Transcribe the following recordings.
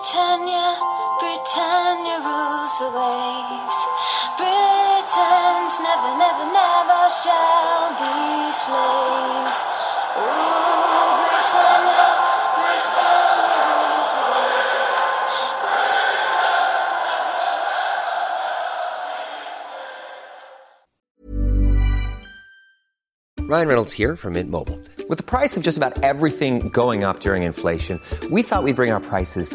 Britannia, Britannia rules the waves. Britons never, never, never shall be slaves. Rules the waves. Ryan Reynolds here from Mint Mobile. With the price of just about everything going up during inflation, we thought we'd bring our prices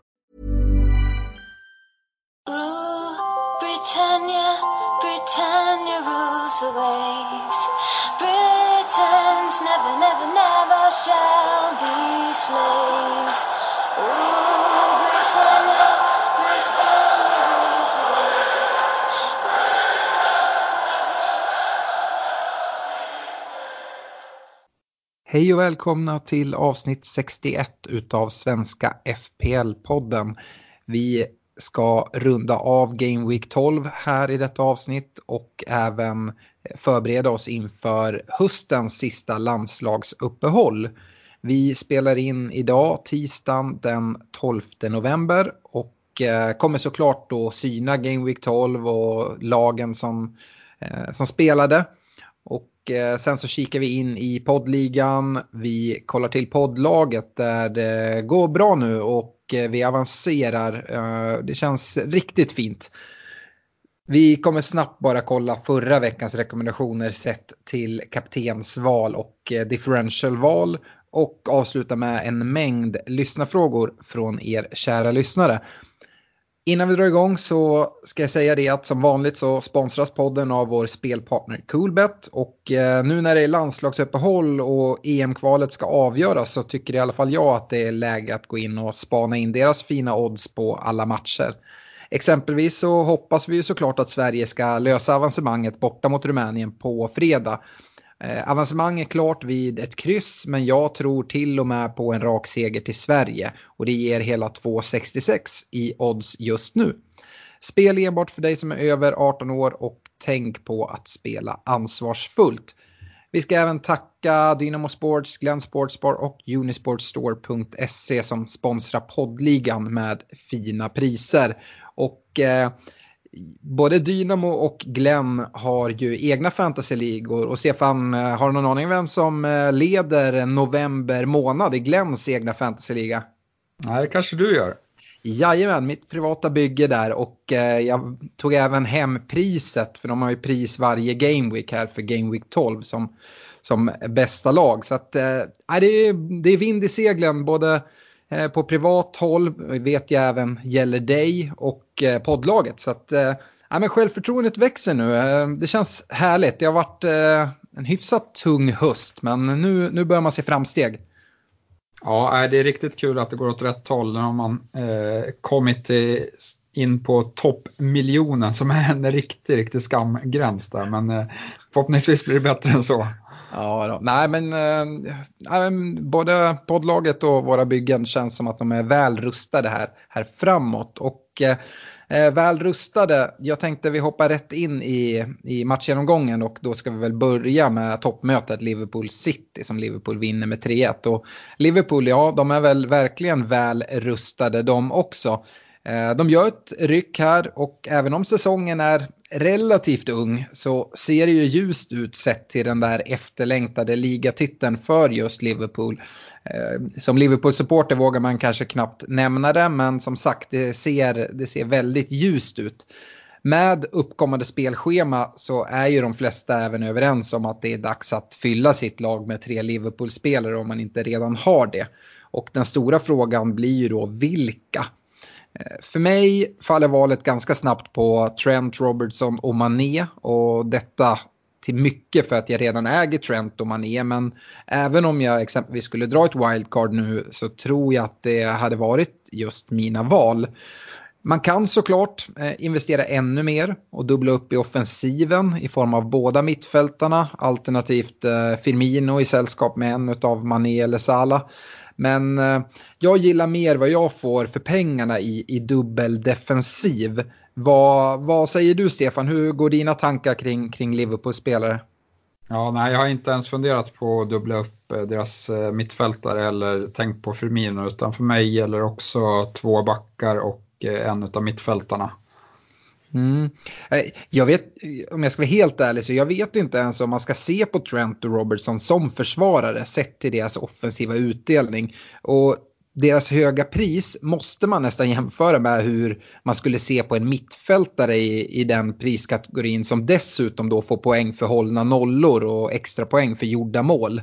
rules the waves. Britons never, never, never shall be slaves. Ooh, Britannia, Britannia rules the waves. Hej och välkomna till avsnitt 61 utav Svenska FPL-podden. Vi ska runda av Game Week 12 här i detta avsnitt och även förbereda oss inför höstens sista landslagsuppehåll. Vi spelar in idag, tisdagen den 12 november och eh, kommer såklart då syna Game Week 12 och lagen som, eh, som spelade. Och eh, sen så kikar vi in i poddligan. Vi kollar till poddlaget där det går bra nu och vi avancerar. Det känns riktigt fint. Vi kommer snabbt bara kolla förra veckans rekommendationer sett till kaptensval och eh, differentialval och avsluta med en mängd lyssnarfrågor från er kära lyssnare. Innan vi drar igång så ska jag säga det att som vanligt så sponsras podden av vår spelpartner Coolbet och eh, nu när det är landslagsuppehåll och EM-kvalet ska avgöras så tycker i alla fall jag att det är läge att gå in och spana in deras fina odds på alla matcher. Exempelvis så hoppas vi ju såklart att Sverige ska lösa avancemanget borta mot Rumänien på fredag. Eh, avancemang är klart vid ett kryss men jag tror till och med på en rak seger till Sverige och det ger hela 2,66 i odds just nu. Spel enbart för dig som är över 18 år och tänk på att spela ansvarsfullt. Vi ska även tacka Dynamo Sports, Glenn Sportsbar och Unisportstore.se som sponsrar poddligan med fina priser. Och eh, både Dynamo och Glenn har ju egna fantasyligor och Stefan, eh, har du någon aning vem som eh, leder november månad i Glenns egna fantasyliga? Nej, det kanske du gör. Jajamän, mitt privata bygge där och eh, jag tog även hem priset för de har ju pris varje Game Week här för Game Week 12 som, som bästa lag. Så att, eh, det, är, det är vind i seglen både Eh, på privat håll, vet jag även gäller dig och eh, poddlaget. Så att, eh, ja, men självförtroendet växer nu, det känns härligt. Det har varit en hyfsat tung höst men nu, nu börjar man se framsteg. Ja, det är riktigt kul att det går åt rätt håll. Nu har man eh, kommit in på toppmiljonen som är en riktig, riktig skamgräns där. Men eh, förhoppningsvis blir det bättre än så. Ja, då. nej men, eh, både poddlaget och våra byggen känns som att de är väl rustade här, här framåt. Och eh, eh, väl rustade, jag tänkte vi hoppar rätt in i, i matchgenomgången och då ska vi väl börja med toppmötet Liverpool City som Liverpool vinner med 3-1. Och Liverpool, ja, de är väl verkligen väl rustade de också. Eh, de gör ett ryck här och även om säsongen är relativt ung så ser det ju ljust ut sett till den där efterlängtade ligatiteln för just Liverpool. Eh, som Liverpool-supporter vågar man kanske knappt nämna det men som sagt det ser, det ser väldigt ljust ut. Med uppkommande spelschema så är ju de flesta även överens om att det är dags att fylla sitt lag med tre Liverpool-spelare om man inte redan har det. Och den stora frågan blir ju då vilka? För mig faller valet ganska snabbt på Trent, Robertson och Mané och detta till mycket för att jag redan äger Trent och Mané men även om jag exempelvis skulle dra ett wildcard nu så tror jag att det hade varit just mina val. Man kan såklart eh, investera ännu mer och dubbla upp i offensiven i form av båda mittfältarna, alternativt eh, Firmino i sällskap med en av Mané eller Salah. Men eh, jag gillar mer vad jag får för pengarna i, i dubbeldefensiv. Vad, vad säger du Stefan, hur går dina tankar kring, kring Liverpools spelare? Ja, nej, jag har inte ens funderat på att dubbla upp eh, deras eh, mittfältare eller tänkt på Firmino, utan för mig gäller också två backar och eh, en av mittfältarna. Mm. Eh, jag vet, om jag ska vara helt ärlig, så jag vet inte ens om man ska se på Trent och Robertson som försvarare sett till deras offensiva utdelning. Och deras höga pris måste man nästan jämföra med hur man skulle se på en mittfältare i, i den priskategorin som dessutom då får poäng för hållna nollor och extra poäng för gjorda mål.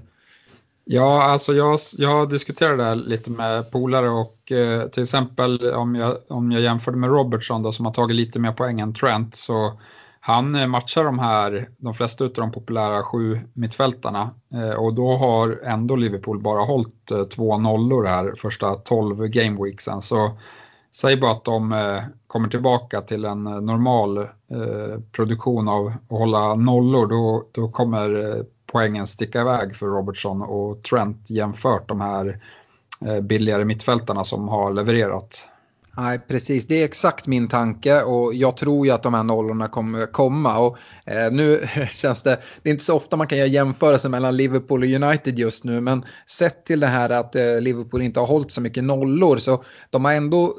Ja, alltså jag, jag diskuterade det här lite med polare och eh, till exempel om jag, om jag jämförde med Robertson då, som har tagit lite mer poäng än Trent så han eh, matchar de här, de flesta av de populära sju mittfältarna eh, och då har ändå Liverpool bara hållit eh, två nollor här första 12 gameweeksen. Så säg bara att de eh, kommer tillbaka till en eh, normal produktion av att hålla nollor, då, då kommer poängen sticka iväg för Robertson och Trent jämfört de här eh, billigare mittfältarna som har levererat. Nej, precis. Det är exakt min tanke och jag tror ju att de här nollorna kommer komma. Och, eh, nu känns det, det är inte så ofta man kan göra jämförelser mellan Liverpool och United just nu, men sett till det här att eh, Liverpool inte har hållit så mycket nollor så de har ändå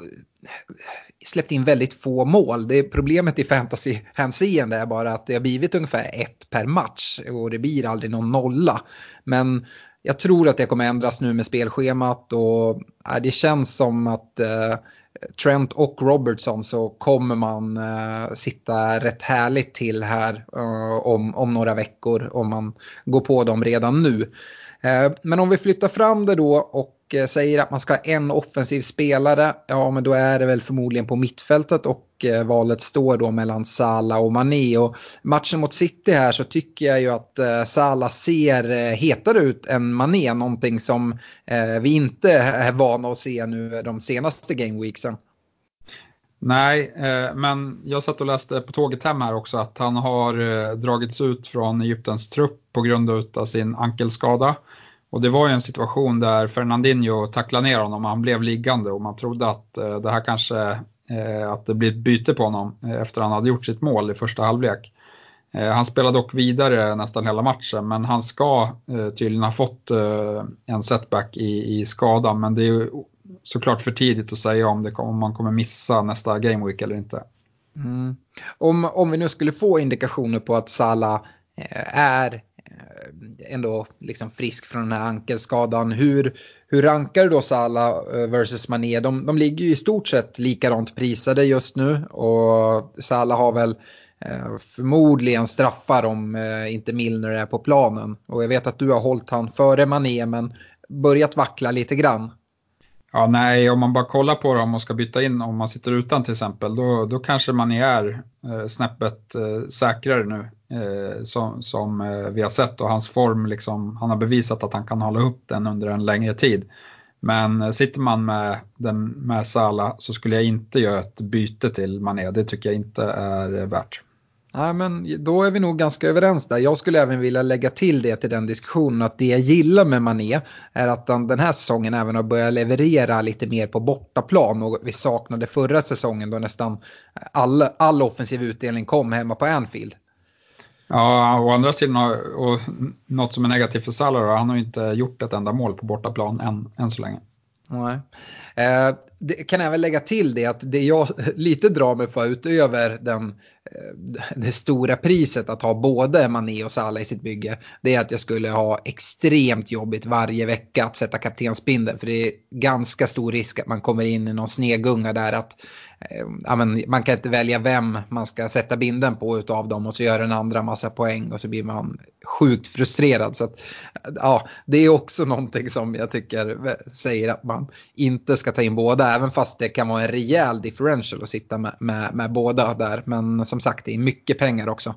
släppt in väldigt få mål. Det är problemet i fantasy-hänseende är bara att det har blivit ungefär ett per match och det blir aldrig någon nolla. Men jag tror att det kommer ändras nu med spelschemat och äh, det känns som att äh, Trent och Robertson så kommer man äh, sitta rätt härligt till här äh, om, om några veckor om man går på dem redan nu. Äh, men om vi flyttar fram det då och Eh, säger att man ska ha en offensiv spelare, ja men då är det väl förmodligen på mittfältet och eh, valet står då mellan Salah och Mané. Och matchen mot City här så tycker jag ju att eh, Salah ser hetare ut än Mané, någonting som vi inte är vana att se nu de senaste gameweeksen. Nej, men jag satt och läste på tåget hem här också att han har dragits ut från Egyptens trupp på grund av sin ankelskada. Och det var ju en situation där Fernandinho tacklade ner honom och han blev liggande och man trodde att eh, det här kanske eh, att det blir ett byte på honom eh, efter han hade gjort sitt mål i första halvlek. Han spelade dock vidare nästan hela matchen men han ska tydligen ha fått en setback i, i skadan men det är såklart för tidigt att säga om, det, om man kommer missa nästa gameweek eller inte. Mm. Om, om vi nu skulle få indikationer på att Salah är Eh, ändå liksom frisk från den här ankelskadan. Hur, hur rankar du då Salah eh, versus Mané? De, de ligger ju i stort sett likadant prisade just nu och Salah har väl eh, förmodligen straffar om inte Milner är på planen. Och jag vet att du har hållit han före Mané men börjat vackla lite grann. Ja, nej, om man bara kollar på dem och ska byta in om man sitter utan till exempel, då, då kanske man är eh, snäppet eh, säkrare nu eh, som, som eh, vi har sett och hans form, liksom, han har bevisat att han kan hålla upp den under en längre tid. Men eh, sitter man med, den, med Sala så skulle jag inte göra ett byte till Mané, det tycker jag inte är eh, värt. Ja, men då är vi nog ganska överens där. Jag skulle även vilja lägga till det till den diskussionen att det jag gillar med Mané är att han den här säsongen även har börjat leverera lite mer på bortaplan och vi saknade förra säsongen då nästan all, all offensiv utdelning kom hemma på Anfield. Ja, å andra sidan, och något som är negativt för Salah, han har inte gjort ett enda mål på bortaplan än, än så länge. Nej. Eh, det kan även lägga till det att det jag lite drar mig för utöver den, eh, det stora priset att ha både Mané och Salah i sitt bygge. Det är att jag skulle ha extremt jobbigt varje vecka att sätta kaptensbindeln. För det är ganska stor risk att man kommer in i någon snegunga där att Ehm, ja, men man kan inte välja vem man ska sätta binden på utav dem och så gör den andra massa poäng och så blir man sjukt frustrerad. Så att, ja, det är också någonting som jag tycker säger att man inte ska ta in båda, även fast det kan vara en rejäl differential att sitta med, med, med båda där. Men som sagt, det är mycket pengar också.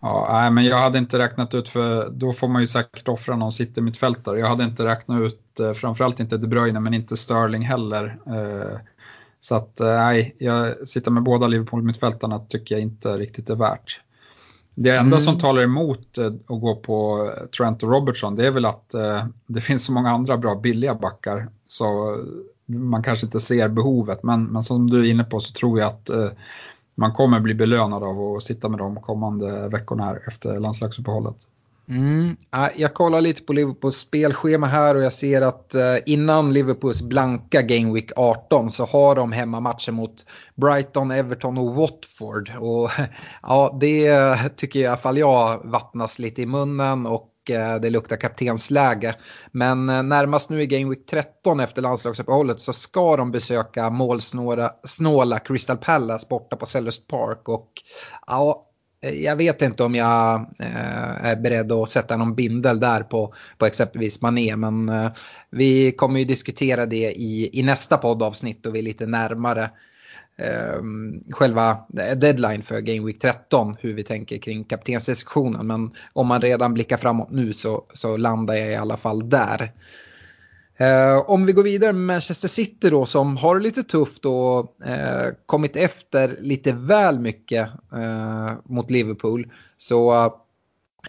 Ja, men jag hade inte räknat ut, för då får man ju säkert offra någon sitter mittfältare. Jag hade inte räknat ut, eh, framförallt inte De Bruyne, men inte Sterling heller. Eh, Eh, Så att nej, jag sitter med båda Liverpool-mittfältarna tycker jag inte riktigt är värt. Det enda mm. som talar emot att gå på Trent och Robertson det är väl att det finns så många andra bra billiga backar så man kanske inte ser behovet. Men, men som du är inne på så tror jag att man kommer bli belönad av att sitta med de kommande veckorna här efter landslagsuppehållet. Mm. Jag kollar lite på Liverpools spelschema här och jag ser att eh, innan Liverpools blanka Game Week 18 så har de hemmamatcher mot Brighton, Everton och Watford. Och ja, det eh, tycker jag i alla fall jag vattnas lite i munnen och eh, det luktar kaptensläge. Men närmast nu i Game Week 13 efter landslagsuppehållet så ska de besöka målsnåla Crystal Palace borta på Sellers Park. Och ja, Eh, jag vet inte om jag eh, är beredd att sätta någon bindel där på, på exempelvis Mané. Men eh, vi kommer ju diskutera det i, i nästa poddavsnitt och vi är lite närmare ehm, eh, själva deadline för Game Week 13, hur vi tänker kring kaptensdiskussionen. Men om man redan blickar framåt nu så, så landar jag i alla fall där. Eh, om vi går vidare med Manchester City då som har det lite tufft och eh, kommit efter lite väl mycket eh, mot Liverpool. Så eh,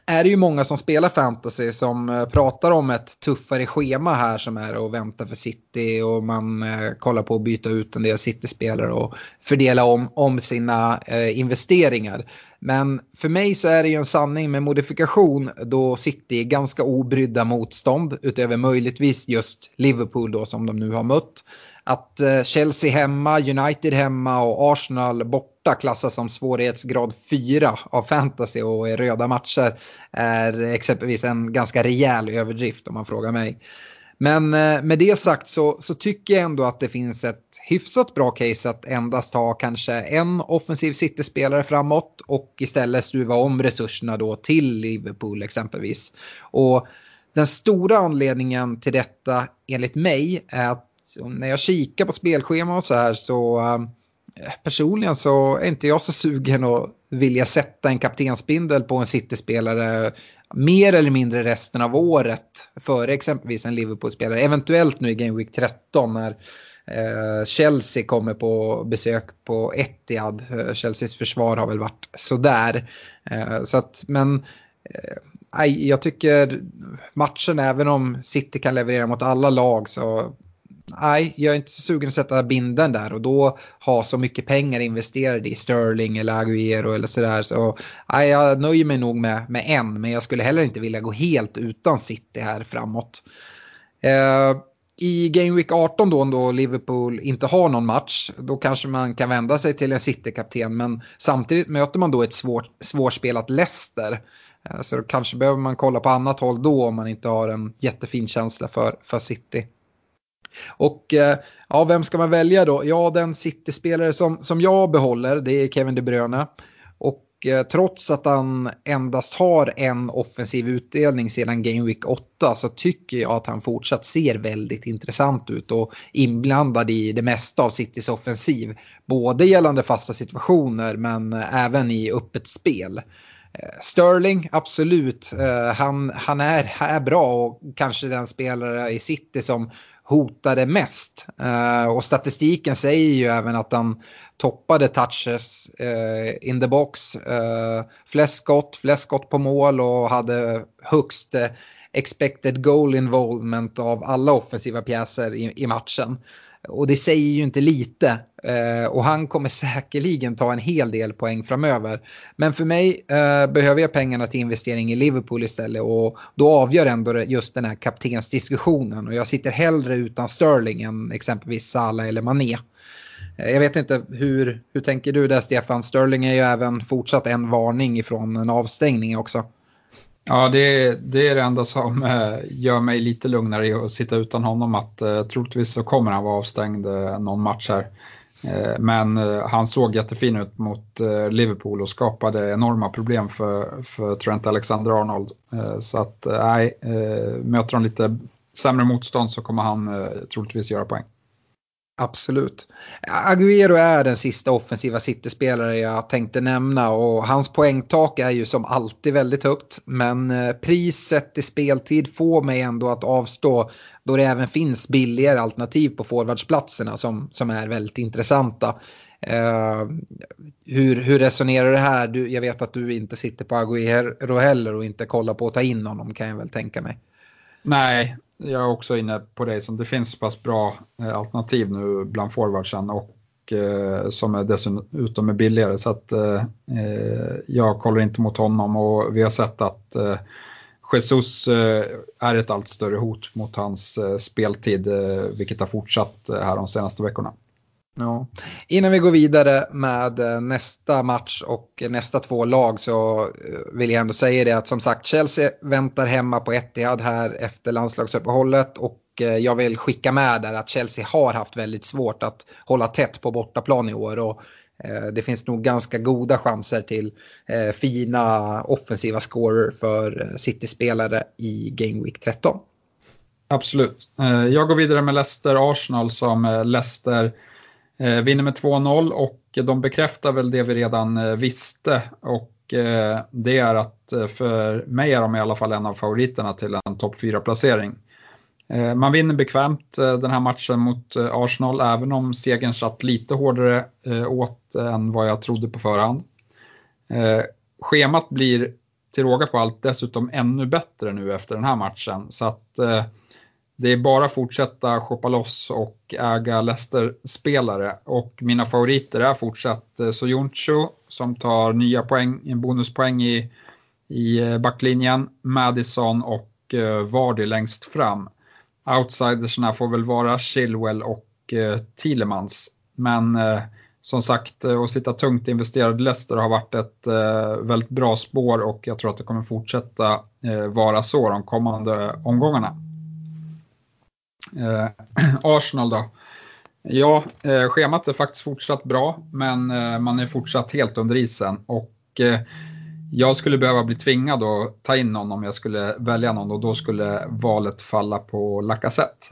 är det ju många som spelar fantasy som eh, pratar om ett tuffare schema här som är att vänta för City och man eh, kollar på att byta ut en del City-spelare och fördela om, om sina eh, investeringar. Men för mig så är det ju en sanning med modifikation då City är ganska obrydda motstånd utöver möjligtvis just Liverpool då som de nu har mött att eh, Chelsea hemma, United hemma och Arsenal borta klassas som svårighetsgrad 4 av fantasy och är röda matcher är exempelvis en ganska rejäl överdrift om man frågar mig. Men eh, med det sagt så, så, tycker jag ändå att det finns ett hyfsat bra case att endast ha kanske en offensiv City-spelare framåt och istället stuva om resurserna då till Liverpool exempelvis. Och den stora anledningen till detta enligt mig är att när jag kikar på spelschema och så här så äh, personligen så är inte jag så sugen att vilja sätta en kaptensbindel på en City-spelare mer eller mindre resten av året före exempelvis en Liverpool-spelare. Eventuellt nu i Game Week 13 när eh, Chelsea kommer på besök på Etihad. Eh, Chelseas försvar har väl varit sådär. Eh, så att, men eh, jag tycker matchen, även om City kan leverera mot alla lag så nej, jag är inte så sugen att sätta binden där och då ha så mycket pengar investerade i Sterling eller Agüero eller sådär. Så nej, jag nöjer mig nog med, med en, men jag skulle heller inte vilja gå helt utan City här framåt. Eh, I Game Week 18 då, då Liverpool inte har någon match, då kanske man kan vända sig till en City-kapten, men samtidigt möter man då ett svår, svårspelat Leicester. Eh, så kanske behöver man kolla på annat håll då om man inte har en jättefin känsla för, för City. Och eh, ja, vem ska man välja då? Ja, den City-spelare som, som jag behåller, det är Kevin De Bruyne. Och eh, trots att han endast har en offensiv utdelning sedan Game Week 8 så tycker jag att han fortsatt ser väldigt intressant ut och inblandad i det mesta av Citys offensiv. Både gällande fasta situationer men eh, även i öppet spel. Eh, Sterling, absolut. Han, han är, är bra och kanske den spelare i City som hotade mest. Eh, och statistiken säger ju även att han toppade touches eh, in the box. Eh, flest skott, flest skott på mål och hade högst expected goal involvement av alla offensiva pjäser i, i matchen. Och det säger ju inte lite. Eh, och han kommer säkerligen ta en hel del poäng framöver. Men för mig eh, behöver jag pengarna till investering i Liverpool istället. Och då avgör ändå just den här kaptensdiskussionen. Och jag sitter hellre utan Sterling än exempelvis Salah eller Mané. Eh, jag vet inte, hur, hur tänker du där Stefan? Sterling är ju även fortsatt en varning ifrån en avstängning också. Ja, det, det är det enda som eh, gör mig lite lugnare i att sitta utan honom. Att eh, troligtvis så kommer han vara avstängd eh, någon match här. Eh, men eh, han såg jättefin ut mot eh, Liverpool och skapade enorma problem för, för Trent Alexander-Arnold. Eh, så att eh, nej, möter de lite sämre motstånd så kommer han troligtvis göra poäng. Absolut. Agüero är den sista offensiva City-spelare jag tänkte nämna och hans poängtak är ju som alltid väldigt högt. Men eh, priset i speltid får mig ändå att avstå då det även finns billigare alternativ på forwardsplatserna som, som är väldigt intressanta. Uh, hur, hur resonerar du här? Du, jag vet att du inte sitter på Agüero heller och inte kollar på att ta in honom kan jag väl tänka mig. Nej, jag är också inne på det som det finns så pass bra eh, alternativ nu bland forwardsen och eh, som är dessutom är billigare så att eh, jag kollar inte mot honom och vi har sett att Jesus är ett allt större hot mot hans speltid vilket har fortsatt här de senaste veckorna. Ja. Innan vi går vidare med eh, nästa match och nästa två lag så eh, vill jag ändå säga det att som sagt Chelsea väntar hemma på Etihad här efter landslagsuppehållet och eh, jag vill skicka med där att Chelsea har haft väldigt svårt att hålla tätt på bortaplan i år och det finns nog ganska goda chanser till fina offensiva scorer för City-spelare i Game Week 13. Absolut. Jag går vidare med Leicester-Arsenal som Leicester Eh, vinner med 2-0 och de bekräftar väl det vi redan eh, visste och eh, det är att eh, för mig är de i alla fall en av favoriterna till en topp 4-placering. Man vinner bekvämt den här matchen mot Arsenal även om segern satt lite hårdare åt än vad jag trodde på förhand. Schemat blir till råga på allt dessutom ännu bättre nu efter den här matchen så att det är bara att fortsätta shoppa loss och äga Leicester-spelare. Och mina favoriter är fortsatt eh, Soyuncu som tar nya poäng, en bonuspoäng i, i eh, backlinjen, Madison och eh, Vardy längst fram. Outsidersna får väl vara Chilwell och eh, Tillemans. Thielemans. Men som sagt, att sitta tungt investerad i Leicester har varit ett väldigt bra spår och jag tror att det kommer fortsätta vara så de kommande omgångarna. Eh, Arsenal då. Ja, eh, schemat är faktiskt fortsatt bra, men eh, man är fortsatt helt under isen. Och eh, jag skulle behöva bli tvingad att ta in någon om jag skulle välja någon och då skulle valet falla på Lacazette.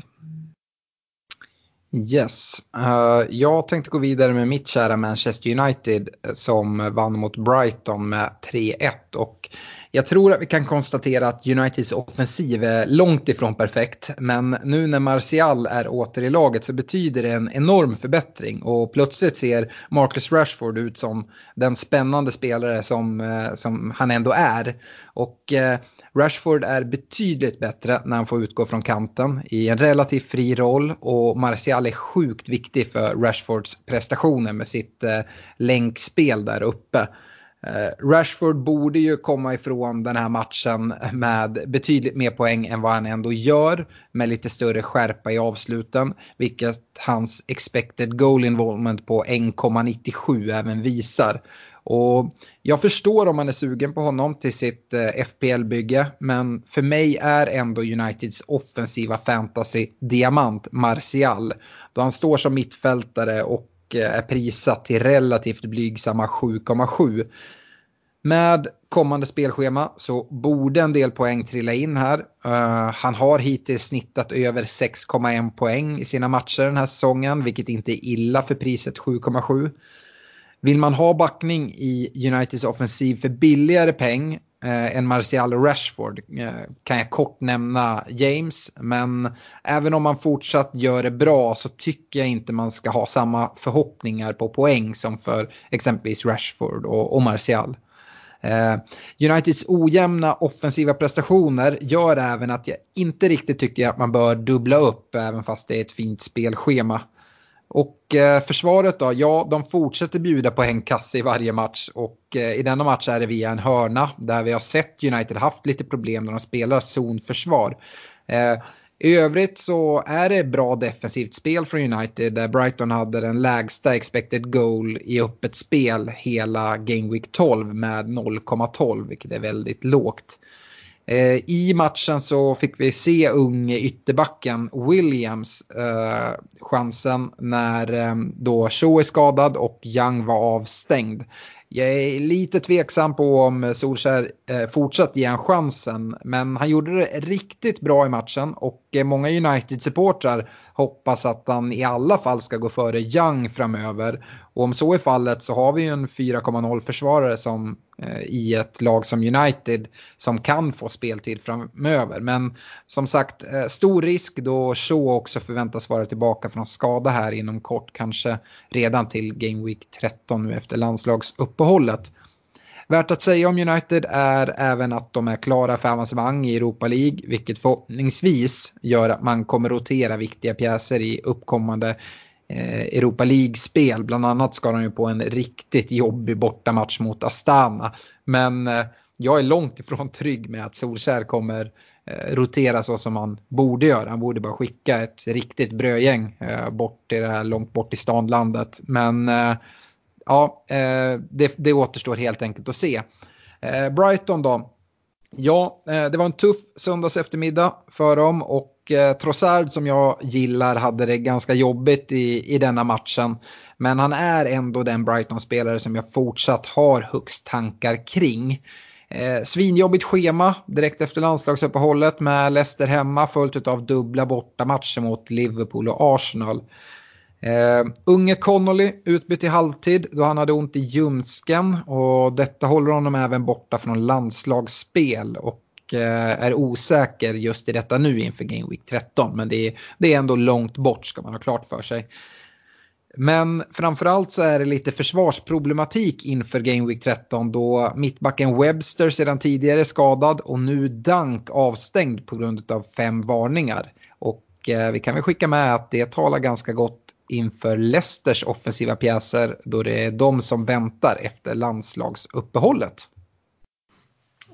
Yes, uh, jag tänkte gå vidare med mitt kära Manchester United eh, som vann mot Brighton med 3-1 och jag tror att vi kan konstatera att Uniteds offensiv är långt ifrån perfekt. Men nu när Martial är åter i laget så betyder det en enorm förbättring. Och plötsligt ser Marcus Rashford ut som den spännande spelare som, eh, som han ändå är. Och eh, Rashford är betydligt bättre när han får utgå från kanten i en relativt fri roll. Och Martial är sjukt viktig för Rashfords prestationer med sitt eh, länkspel där uppe. Eh, Rashford borde ju komma ifrån den här matchen med betydligt mer poäng än vad han ändå gör. Med lite större skärpa i avsluten. Vilket hans expected goal involvement på 1,97 även visar. Och jag förstår om man är sugen på honom till sitt eh, FPL-bygge. Men för mig är ändå Uniteds offensiva fantasy-diamant Martial. Då han står som mittfältare och och eh, är prissatt till relativt blygsamma 7,7. Med kommande spelschema så borde en del poäng trilla in här. Uh, han har hittills snittat över 6,1 poäng i sina matcher den här säsongen, vilket inte är illa för priset 7,7. Vill man ha backning i Uniteds offensiv för billigare peng eh, än Martial och Rashford eh, kan jag kort nämna James. Men även om man fortsatt gör det bra så tycker jag inte man ska ha samma förhoppningar på poäng som för exempelvis Rashford och, och Martial. Eh, Uniteds ojämna offensiva prestationer gör även att jag inte riktigt tycker att man bör dubbla upp även fast det är ett fint spelschema. Och eh, försvaret då, ja de fortsätter bjuda på en kasse i varje match och eh, i denna match är det via en hörna där vi har sett United haft lite problem när de spelar zonförsvar. Eh, I övrigt så är det bra defensivt spel från United där Brighton hade den lägsta expected goal i öppet spel hela Game Week 12 med 0,12 vilket är väldigt lågt. Eh, I matchen så fick vi se unge ytterbacken Williams eh, chansen när eh, då Shaw är skadad och Young var avstängd. Jag är lite tveksam på om Solskär eh, fortsatt ger han chansen, men han gjorde det riktigt bra i matchen och eh, många United-supportrar hoppas att han i alla fall ska gå före Young framöver. Och om så är fallet så har vi ju en 4,0 försvarare som Eh, i ett lag som United som kan få speltid framöver. Men som sagt, eh, stor risk då Shaw också förväntas vara tillbaka från skada här inom kort, kanske redan till Game Week 13 nu efter landslagsuppehållet. Värt att säga om United är även att de är klara för avancemang i Europa League, vilket förhoppningsvis gör att man kommer rotera viktiga pjäser i uppkommande Eh, Europa League-spel. Bland annat ska de ju på en riktigt jobbig bortamatch mot Astana. Men eh, jag är långt ifrån trygg med att Solskär kommer eh, rotera så som han borde göra. Han borde bara skicka ett riktigt brödgäng bort till det här långt bort i stanlandet. Men ja, det, det återstår helt enkelt att se. Brighton då. Ja, det var en tuff söndags eftermiddag för dem och Eh, Trossard som jag gillar hade det ganska jobbigt i, i denna matchen. Men han är ändå den Brighton-spelare som jag fortsatt har högst tankar kring. Eh, svinjobbigt schema direkt efter landslagsuppehållet med Leicester hemma följt av dubbla bortamatcher mot Liverpool och Arsenal. Uh, unge Connolly utbytt i halvtid då han hade ont i ljumsken och detta håller honom även borta från landslagsspel och och eh, är osäker just i detta nu inför Game Week 13 men det är, det är ändå långt bort ska man ha klart för sig. Men framförallt så är det lite försvarsproblematik inför Game Week 13 då mittbacken Webster sedan tidigare är skadad och nu Dank avstängd på grund av fem varningar. Och eh, vi kan väl skicka med att det talar ganska gott inför Leicesters offensiva pjäser då det är de som väntar efter landslagsuppehållet.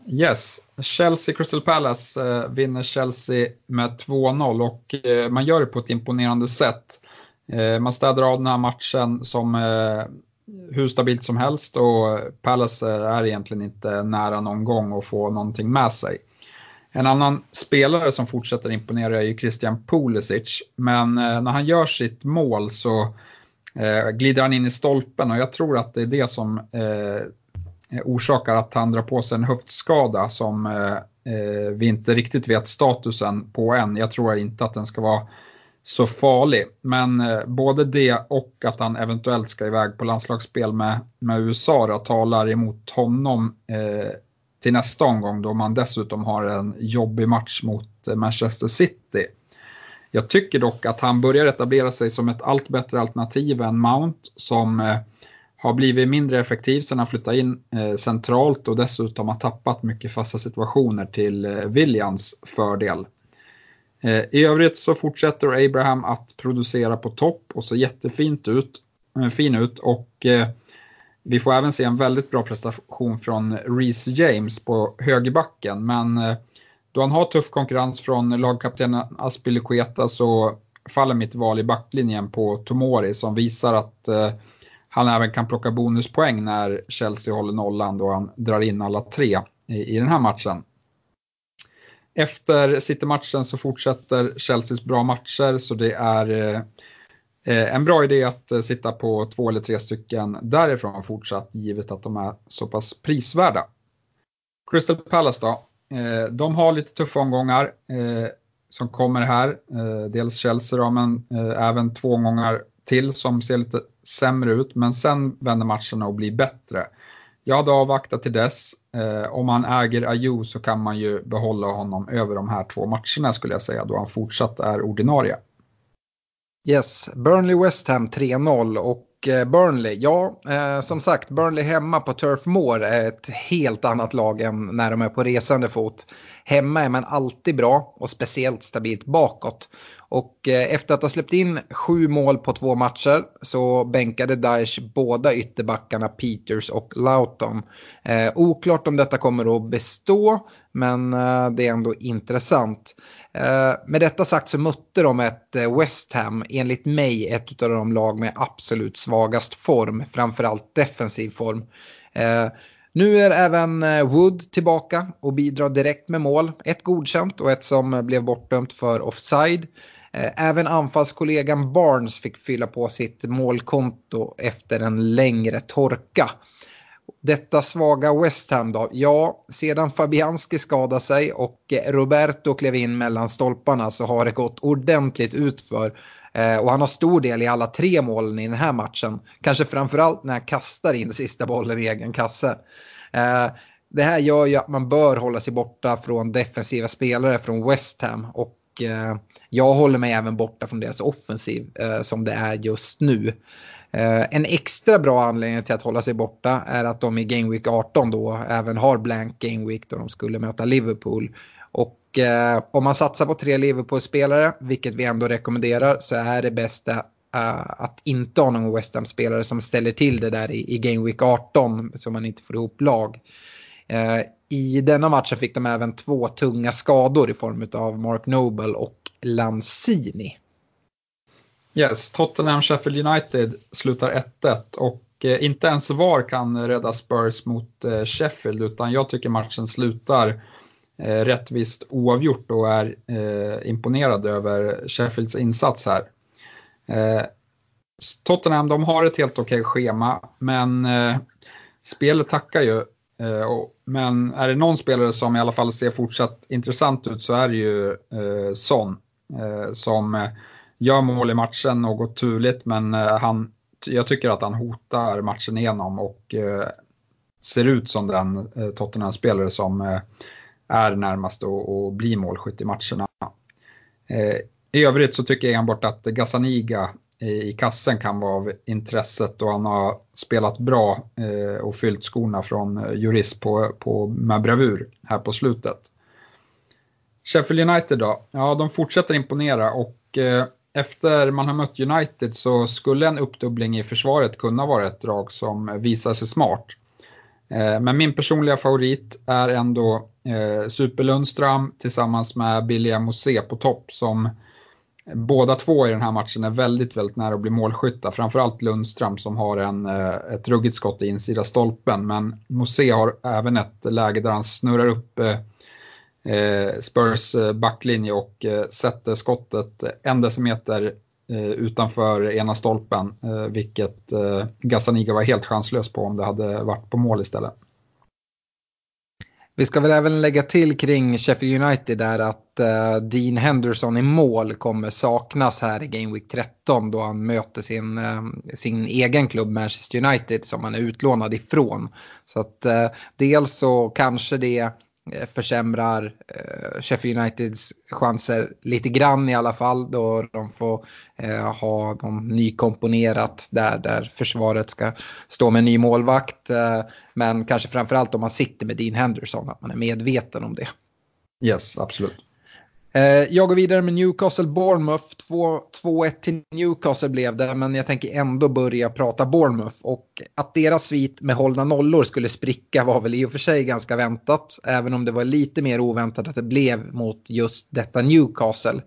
Yes, Chelsea Crystal Palace eh, vinner Chelsea med 2-0 och eh, man gör det på ett imponerande sätt. Eh, man städar av den här matchen som eh, hur stabilt som helst och Palace eh, är egentligen inte nära någon gång att få någonting med sig. En annan spelare som fortsätter imponera är ju Christian Pulisic. Men eh, när han gör sitt mål så eh, glider han in i stolpen och jag tror att det är det som eh, Eh, orsakar att han drar på sig en höftskada som eh, eh, vi inte riktigt vet statusen på än. Jag tror inte att den ska vara så farlig. Men både det och att han eventuellt ska iväg på landslagsspel med, med USA då, talar emot honom eh, till nästa omgång då man dessutom har en jobbig match mot eh, Manchester City. Jag tycker dock att han börjar etablera sig som ett allt bättre alternativ än Mount som eh, har blivit mindre effektiv sedan han flyttade in eh, centralt och dessutom har tappat mycket fasta situationer till eh, Williams fördel. Eh, I övrigt så fortsätter Abraham att producera på topp och ser jättefint ut, eh, fin ut och vi får även se en väldigt bra prestation från Reece James på högerbacken, men då han har tuff konkurrens från lagkaptenen Aspilicueta så faller mitt val i backlinjen på Tomori som visar att eh, han även kan plocka bonuspoäng när Chelsea håller nollan då han drar in alla tre i, i den här matchen. Efter City-matchen så fortsätter Chelseas bra matcher så det är eh, eh en bra idé att eh, sitta på två eller tre stycken därifrån fortsatt, givet att de är så pass prisvärda. Crystal Palace då, eh, de har lite tuffa omgångar eh, som kommer här. Eh, dels Chelsea då, men även två omgångar till som ser lite sämre ut, men sen vänder matcherna och blir bättre. Jag hade avvaktat till dess. Eh, om man äger Ayew så kan man ju behålla honom över de här två matcherna skulle jag säga, då han fortsatt är ordinarie. Yes, Burnley-West Ham 3-0 och eh, Burnley, ja eh, som sagt Burnley hemma på Turf Moor är ett helt annat lag än när de är på resande fot. Hemma är man alltid bra och speciellt stabilt bakåt. Och eh, efter att ha släppt in sju mål på två matcher så bänkade Daesh båda ytterbackarna Peters och Lauton. Eh, oklart om detta kommer att bestå men eh, det är ändå intressant. Eh, med detta sagt så mötte de ett eh, West Ham, enligt mig ett av de lag med absolut svagast form, framförallt defensiv form. Eh, nu är även eh, Wood tillbaka och bidrar direkt med mål. Ett godkänt och ett som blev bortdömt för offside. Eh, även anfallskollegan Barnes fick fylla på sitt målkonto efter en längre torka. Detta svaga West Ham då? Ja, sedan Fabianski skadade sig och eh, Roberto klev in mellan stolparna så har det gått ordentligt utför. Eh, och han har stor del i alla tre målen i den här matchen. Kanske framförallt när han kastar in sista bollen i egen kasse. Det här gör ju att man bör hålla sig borta från defensiva spelare från West Ham och Eh, jag håller mig även borta från deras offensiv eh, som det är just nu. Eh, en extra bra anledning till att hålla sig borta är att de i Game Week 18 då även har blank Game Week då de skulle möta Liverpool. Och eh, om man satsar på tre Liverpool-spelare, vilket vi ändå rekommenderar, så är det bästa eh, att inte ha någon West Ham-spelare som ställer till det där i, i Game Week 18 så man inte får ihop lag. Eh, I denna matchen fick de även två tunga skador i form av Mark Noble och Lanzini. Yes, Tottenham Sheffield United slutar 1-1 och eh, inte ens VAR kan rädda Spurs mot eh, Sheffield utan jag tycker matchen slutar rättvist oavgjort och är imponerad över Sheffields insats här. Tottenham de har ett helt okej schema men spelet tackar ju. Eh, men är det någon spelare som i alla fall ser fortsatt intressant ut så är det ju eh, Son eh, som gör mål i matchen, något turligt men han, jag tycker att han hotar matchen igenom och ser ut som den Tottenham-spelare som är närmast att bli målskytt i matcherna. I övrigt så tycker jag enbart att Gazzaniga i kassen kan vara av intresset och han har spelat bra eh, och fyllt skorna från eh, jurist på, på, med bravur här på slutet. Sheffield United då? Ja, de fortsätter imponera och eh, efter man har mött United så skulle en uppdubbling i försvaret kunna vara ett drag som visar sig smart. Eh, men min personliga favorit är ändå eh, Super Lundström tillsammans med Billy Mosé på topp som båda två i den här matchen är väldigt, väldigt nära att bli målskyttar. Framförallt Lundström som har en, eh, ett ruggigt skott i insida stolpen. Men Mosé har även ett läge där han snurrar upp eh, eh, Spurs backlinje och sätter skottet en decimeter utanför ena stolpen, vilket Gazzaniga var helt chanslös på om det hade varit på mål istället. Vi ska väl även lägga till kring Sheffield United där att uh, Dean Henderson i mål kommer saknas här i Game Week 13 då han möter sin, uh, sin egen klubb Manchester United som han är utlånad ifrån. Så att uh, dels så kanske det Eh, försämrar eh, Sheffield Uniteds chanser lite grann i alla fall då de får eh, ha dem nykomponerat där, där försvaret ska stå med en ny målvakt. Eh, men kanske framförallt om man sitter med Dean Henderson, att man är medveten om det. Yes, absolut. Eh, jag går vidare med Newcastle Bournemouth. 2-1 till Newcastle blev det, men jag tänker ändå börja prata Bournemouth. Och att deras svit med hållna nollor skulle spricka var väl i och för sig ganska väntat. Även om det var lite mer oväntat att det blev mot just detta Newcastle.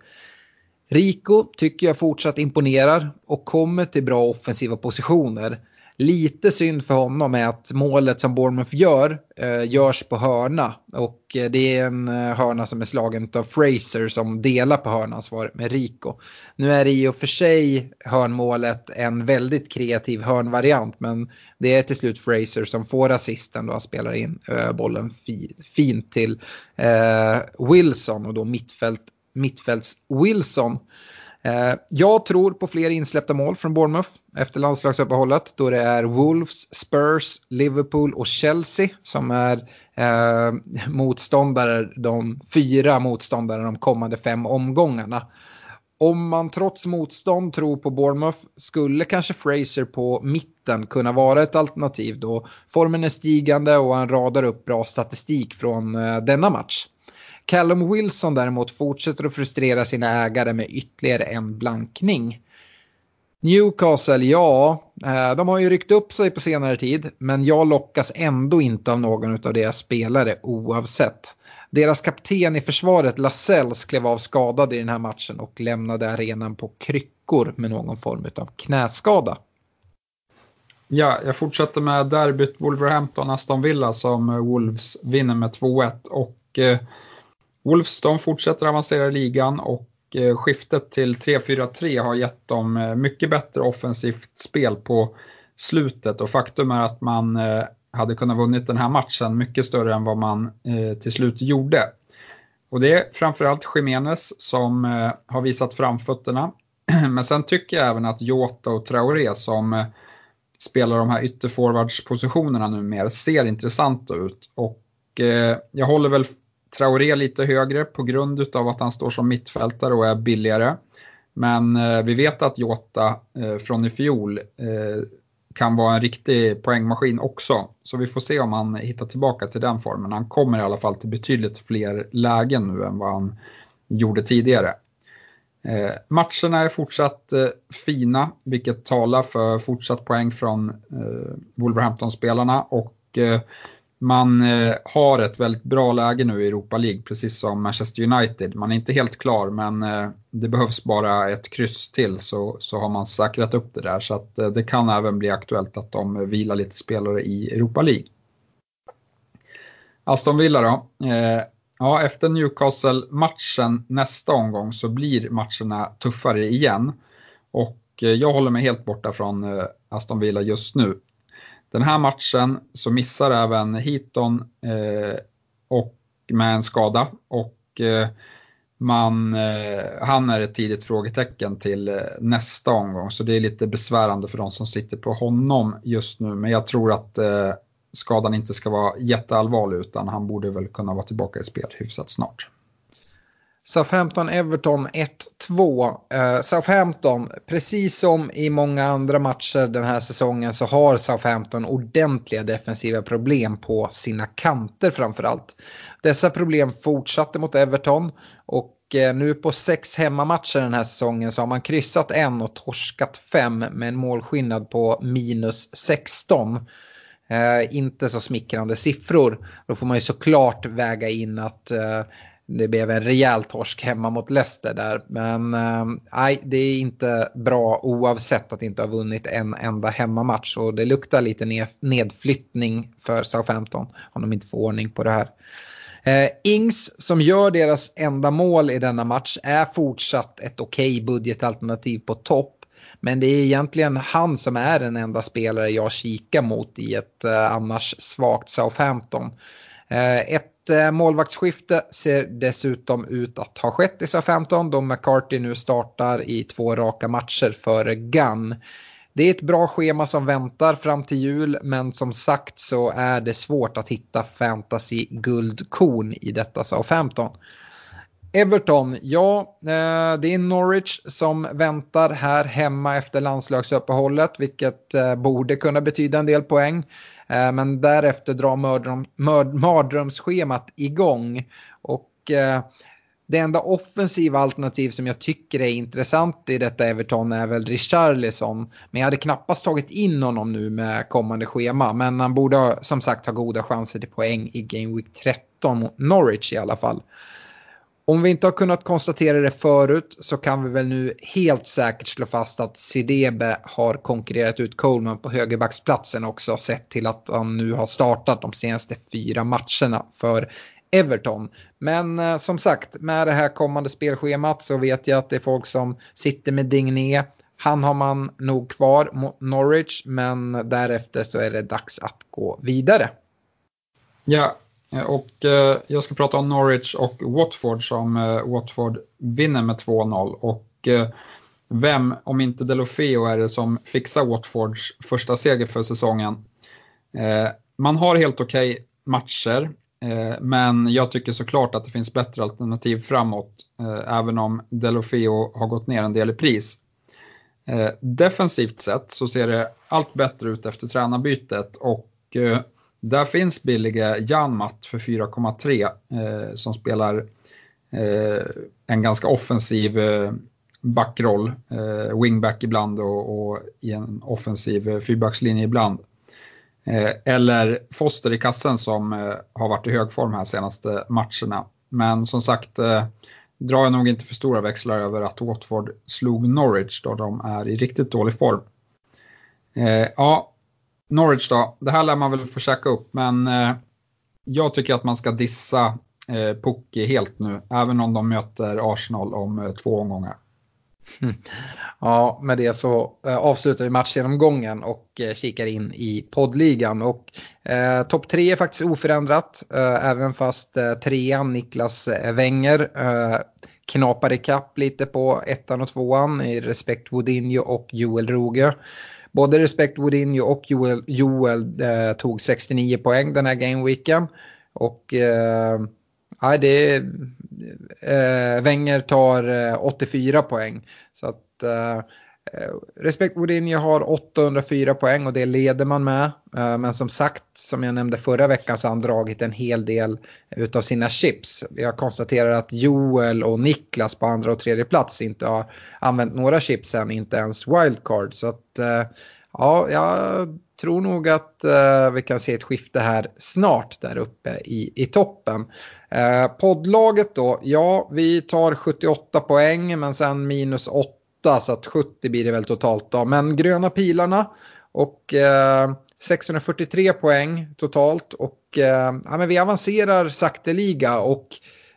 Rico tycker jag fortsatt imponerar och kommer till bra offensiva positioner. Lite synd för honom är att målet som Bournemouth gör eh, görs på hörna. Och eh, det är en eh, hörna som är slagen av Fraser som delar på hörnansvaret med Rico. Nu är det i och för sig hörnmålet en väldigt kreativ hörnvariant men det är till slut Fraser som får assisten då han spelar in eh, bollen fi fint till eh, Wilson och då mittfält, mittfälts Wilson. Eh, jag tror på fler insläppta mål från Bournemouth efter landslagsuppehållet då det är Wolves, Spurs, Liverpool och Chelsea som är eh, motståndare, de fyra motståndare de kommande fem omgångarna. Om man trots motstånd tror på Bournemouth skulle kanske Fraser på mitten kunna vara ett alternativ då formen är stigande och han radar upp bra statistik från eh, denna match. Callum Wilson däremot fortsätter att frustrera sina ägare med ytterligare en blankning. Newcastle, ja, eh, de har ju ryckt upp sig på senare tid, men jag lockas ändå inte av någon av deras spelare oavsett. Deras kapten i försvaret, Lascelles, klev av skadad i den här matchen och lämnade arenan på kryckor med någon form av knäskada. Ja, jag fortsätter med derbyt Wolverhampton-Aston Villa som eh, Wolves vinner med 2-1 och eh, Wolves de fortsätter avancera i ligan och eh, skiftet till 3-4-3 har gett dem eh, mycket bättre offensivt spel på slutet och faktum är att man eh, hade kunnat vunnit den här matchen mycket större än vad man till slut gjorde. Och det är framförallt Jiménez som har visat framfötterna. Men sen tycker jag även att Jota och Traoré som spelar de här ytterforwardspositionerna numera ser intressanta ut. Och jag håller väl Traoré lite högre på grund av att han står som mittfältare och är billigare. Men eh, vi vet att Jota eh, från i fjol eh, kan vara en riktig poängmaskin också. Så vi får se om han hittar tillbaka till den formen. Han kommer i alla fall till betydligt fler lägen nu än vad han gjorde tidigare. Eh, matcherna är fortsatt eh, fina, vilket talar för fortsatt poäng från eh, Wolverhampton-spelarna. Och eh, man eh, har ett väldigt bra läge nu i Europa League, precis som Manchester United. Man är inte helt klar, men eh, det behövs bara ett kryss till så, så har man säkrat upp det där. Så att, eh, det kan även bli aktuellt att de vilar lite spelare i Europa League. Aston Villa då. Eh, ja, efter Newcastle-matchen nästa omgång så blir matcherna tuffare igen. Och eh, jag håller mig helt borta från eh, Aston Villa just nu. Den här matchen så missar även Heaton eh, och med en skada. Och eh, man, eh, han är ett tidigt frågetecken till eh, nästa omgång. Så det är lite besvärande för de som sitter på honom just nu. Men jag tror att eh, skadan inte ska vara jätteallvarlig utan han borde väl kunna vara tillbaka i spel hyfsat snart. Southampton-Everton 1-2. Eh, Southampton, precis som i många andra matcher den här säsongen så har Southampton ordentliga defensiva problem på sina kanter framförallt. Dessa problem fortsatte mot Everton och eh, nu på sex hemmamatcher den här säsongen så har man kryssat en och torskat fem med en målskillnad på minus 16. Eh, inte så smickrande siffror. Då får man ju såklart väga in att eh, det blev en rejäl torsk hemma mot Leicester där. Men eh, nej, det är inte bra oavsett att inte ha vunnit en enda hemmamatch. Och det luktar lite nedflyttning för Southampton om de inte får ordning på det här. Eh, Ings som gör deras enda mål i denna match är fortsatt ett okej okay budgetalternativ på topp. Men det är egentligen han som är den enda spelare jag kikar mot i ett eh, annars svagt Southampton. Eh, ett eh, målvaktsskifte ser dessutom ut att ha skett i Southampton då McCarthy nu startar i två raka matcher före Gunn. Det är ett bra schema som väntar fram till jul men som sagt så är det svårt att hitta fantasy guldkorn i detta Southampton. Everton, ja, eh, det är Norwich som väntar här hemma efter landslagsuppehållet, vilket eh, borde kunna betyda en del poäng. Eh, men därefter drar mördröm, mörd, mardrömsschemat igång. Och eh, det enda offensiva alternativ som jag tycker är intressant i detta Everton är väl Richarlison. Men jag hade knappast tagit in honom nu med kommande schema. Men han borde som sagt ha goda chanser till poäng i Game Week 13 mot Norwich i alla fall. Om vi inte har kunnat konstatera det förut så kan vi väl nu helt säkert slå fast att Sidebe har konkurrerat ut Coleman på högerbacksplatsen också sett till att han nu har startat de senaste fyra matcherna för Everton. Men eh, som sagt, med det här kommande spelschemat så vet jag att det är folk som sitter med Digné. Han har man nog kvar mot Norwich, men därefter så är det dags att gå vidare. Ja, Eh, och eh, jag ska prata om Norwich och Watford som eh, Watford vinner med 2-0. Och vem, om inte Delofeo, är det som fixar Watfords första seger för säsongen? Man har helt okej okay matcher, men jag tycker såklart att det finns bättre alternativ framåt, även om Delofeo har gått ner en del i pris. Defensivt sett så ser det allt bättre ut efter tränarbytet och där finns billiga Janmat för 4,3 eh, som spelar eh, en ganska offensiv eh, backroll, eh, wingback ibland och, och, i en offensiv eh, fyrbackslinje ibland. Eh, eller Foster i kassen som eh, har varit i hög form här senaste matcherna. Men som sagt eh, drar jag nog inte för stora växlar över att Watford slog Norwich då de är i riktigt dålig form. ja, Norwich då, det här lär man väl få käka upp, men eh, jag tycker att man ska dissa eh, Pukki helt nu, även om de möter Arsenal om eh, två omgångar. Hm. Ja, med det så eh, avslutar vi matchgenomgången och eh, kikar in i poddligan. Och eh, topp tre är faktiskt oförändrat, eh, även fast eh, trean Niklas eh, Wenger eh, knapar ikapp lite på ettan och tvåan i respekt Woodinho och Joel Roge både Respect Woodinho och Joel, Joel eh, tog 69 poäng den här gameweeken. Och eh, det, eh, Wenger tar eh, 84 poäng. Så att eh, Eh, respekt Eh, har 804 poäng och det leder man med. Eh, men som sagt, som jag nämnde förra veckan så har han dragit en hel del utav sina chips. Jag konstaterar att Joel och Niklas på andra och tredje plats inte har använt några chips än, inte ens wildcard. Så att eh, ja, jag tror nog att vi kan se ett skifte här snart där uppe i, i toppen. poddlaget då, ja vi tar 78 poäng men sen minus 8 så att 70 blir det väl totalt då. Men gröna pilarna och eh, 643 poäng totalt och eh, ja, men vi avancerar sakteliga och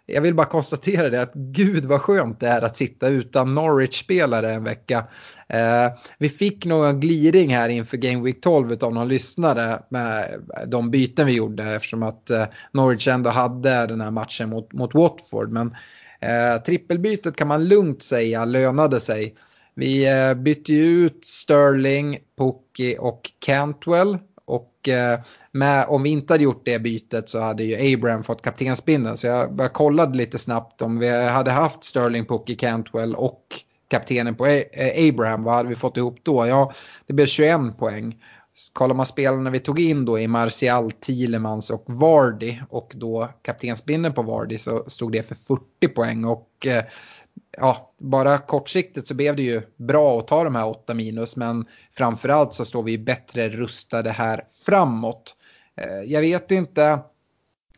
jag vill bara konstatera det att gud vad skönt det är att sitta utan Norwich-spelare en vecka. Eh, vi fick någon gliring här inför Game Week 12 av någon lyssnare med de byten vi gjorde eftersom att eh, Norwich ändå hade den här matchen mot, mot Watford. Men Eh, trippelbytet kan man lugnt säga lönade sig. Vi eh, bytte ju ut Sterling, Pukki och Cantwell. Och eh, med, om vi inte hade gjort det bytet så hade ju Abraham fått kaptensbindeln. Så jag kollade lite snabbt om vi hade haft Sterling, Pukki, Cantwell och kaptenen på eh, Abraham, vad hade vi fått ihop då? Ja, det blev 21 poäng kollar man spelarna vi tog in då i Martial, Thielemans och Vardy och då kaptensbindeln på Vardy så stod det för 40 poäng och eh, ja, bara kortsiktigt så blev det ju bra att ta de här 8 minus men framförallt så står vi bättre rustade här framåt. Eh, jag vet inte,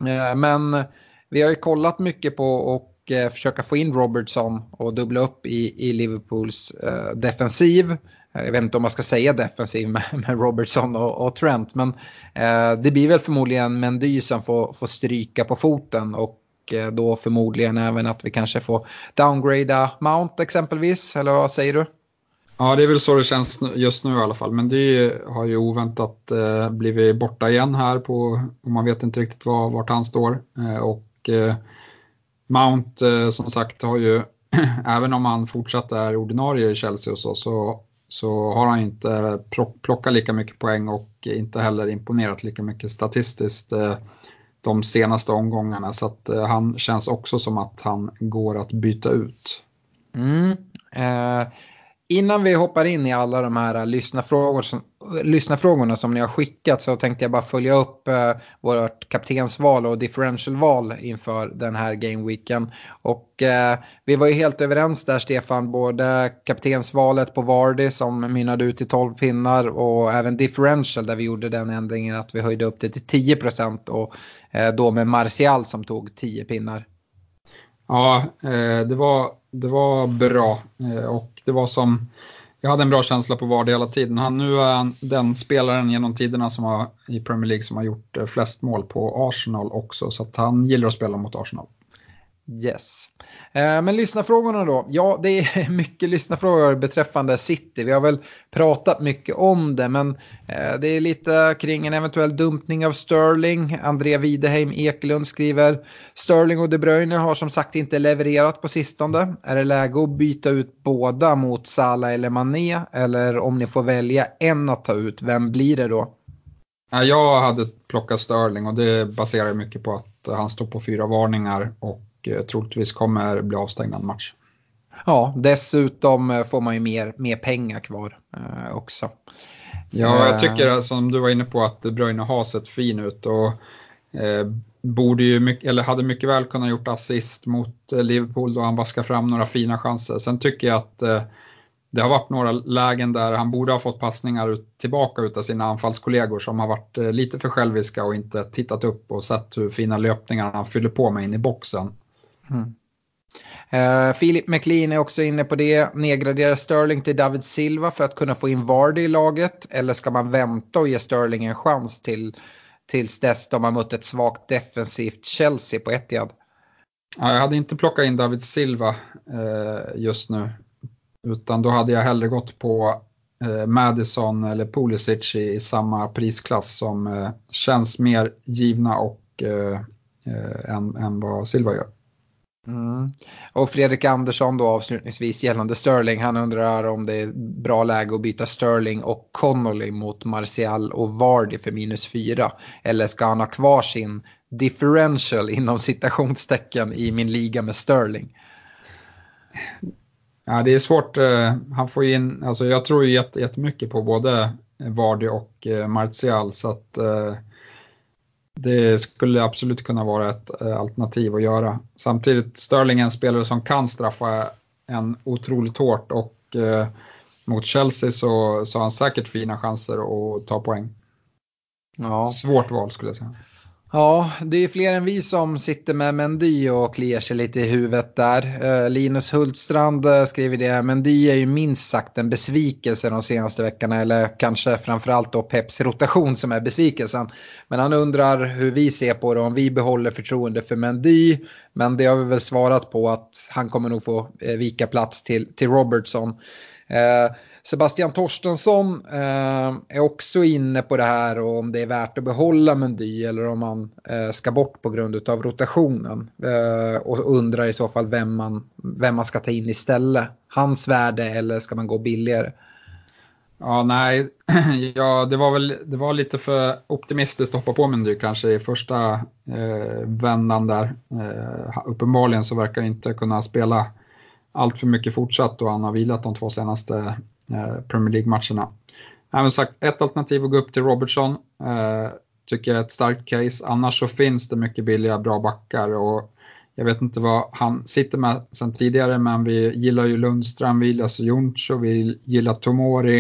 eh, men vi har ju kollat mycket på och eh, försöka få in Robertson och dubbla upp i, i Liverpools eh, defensiv jag vet inte om man ska säga defensiv med, med Robertson och, och, Trent. Men eh, det blir väl förmodligen Mendy som får, får stryka på foten. Och eh, då förmodligen även att vi kanske får downgrada Mount exempelvis. Eller vad säger du? Ja, det är väl så det känns just nu i alla fall. Men det har ju oväntat eh, blivit borta igen här på, och man vet inte riktigt var, vart han står. Eh, och eh, Mount eh, som sagt har ju, även om han fortsatt är ordinarie i Chelsea och så, så så har han inte plockat lika mycket poäng och inte heller imponerat lika mycket statistiskt eh, de senaste omgångarna. Så att eh, han känns också som att han går att byta ut. Mm. Eh, innan vi hoppar in i alla de här lyssnarfrågor som, lyssnarfrågorna som ni har skickat så tänkte jag bara följa upp eh, vårt kaptensval och differentialval inför den här gameweeken. Och eh, vi var ju helt överens där Stefan, både kaptensvalet på Vardy som mynnade ut i 12 pinnar och även differential där vi gjorde den ändringen att vi höjde upp det till 10 procent och eh, då med Martial som tog 10 pinnar. Ja, eh, det var, det var bra eh, och det var som jag hade en bra känsla på Vardy hela tiden. Han, nu är han den spelaren genom tiderna som har, i Premier League som har gjort eh, flest mål på Arsenal också. Så att han gillar att spela mot Arsenal. Yes. Eh, men lyssnarfrågorna då? Ja, det är mycket lyssnarfrågor beträffande City. Vi har väl pratat mycket om det, men eh, det är lite kring en eventuell dumpning av Sterling. André Wideheim Ekelund skriver Sterling och De Bruyne har som sagt inte levererat på sistone. Är det läge att byta ut båda mot Salah eller Mané? Eller om ni får välja en att ta ut, vem blir det då? Jag hade plockat Sterling och det baserar mycket på att han står på fyra varningar och Eh, troligtvis kommer bli avstängd en match. Ja, dessutom eh, får man ju mer, mer pengar kvar eh, också. Ja, jag tycker som du var inne på att De Bruyne har sett fin ut och eh, borde ju mycket, eller hade mycket väl kunnat gjort assist mot Liverpool då han vaskar fram några fina chanser. Sen tycker jag att eh, det har varit några lägen där han borde ha fått passningar ut, tillbaka av sina anfallskollegor som har varit eh, lite för själviska och inte tittat upp och sett hur fina löpningar han fyller på med in i boxen. Mm. Uh, Philip McLean är också inne på det. Nedgradera Sterling till David Silva för att kunna få in Vardy i laget. Eller ska man vänta och ge Sterling en chans till, tills dess de har mött ett svagt defensivt Chelsea på Etihad? Ja, jag hade inte plockat in David Silva uh, just nu. Utan då hade jag hellre gått på eh, Madison eller Pulisic i, i samma prisklass som eh, känns mer givna och än, än vad Silva gör. Mm. Och Fredrik Andersson då avslutningsvis gällande Sterling. Han undrar om det är bra läge att byta Sterling och Connolly mot Martial och Vardy för minus fyra. Eller ska han ha kvar sin differential inom citationstecken i min liga med Sterling? Ja, det är svårt. Eh, han får in, alltså jag tror jättemycket på både Vardy och eh, Martial så att eh, det skulle absolut kunna vara ett alternativ att göra. Samtidigt Sterling är en spelare som kan straffa en otroligt hårt och mot Chelsea så, så har han säkert fina chanser att ta poäng. Ja. Svårt val skulle jag säga. Ja, det är fler än vi som sitter med Mendy och kliar sig lite i huvudet där. Eh, Linus Hultstrand eh, skriver det, Mendy är ju minst sagt en besvikelse de senaste veckorna, eller kanske framförallt då Peps rotation som är besvikelsen. Men han undrar hur vi ser på det, om vi behåller förtroende för Mendy. Men det har vi väl svarat på att han kommer nog få eh, vika plats till, till Robertson. Eh, Sebastian Torstensson eh, är också inne på det här och om det är värt att behålla Mendy eller om man eh, ska bort på grund av rotationen. Eh, och undrar i så fall vem man, vem man ska ta in istället. Hans värde eller ska man gå billigare? Ja, nej, ja, det var väl det var lite för optimistiskt att hoppa på Mendy kanske i första eh, vändan där. Eh, uppenbarligen så verkar inte kunna spela allt för mycket fortsatt och han har vilat de två senaste Premier League-matcherna. Även sagt, ett alternativ att gå upp till Robertson eh, tycker jag är ett starkt case. Annars så finns det mycket billiga bra backar och jag vet inte vad han sitter med sen tidigare men vi gillar ju Lundström, vi gillar Joncho, vi gillar Tomori.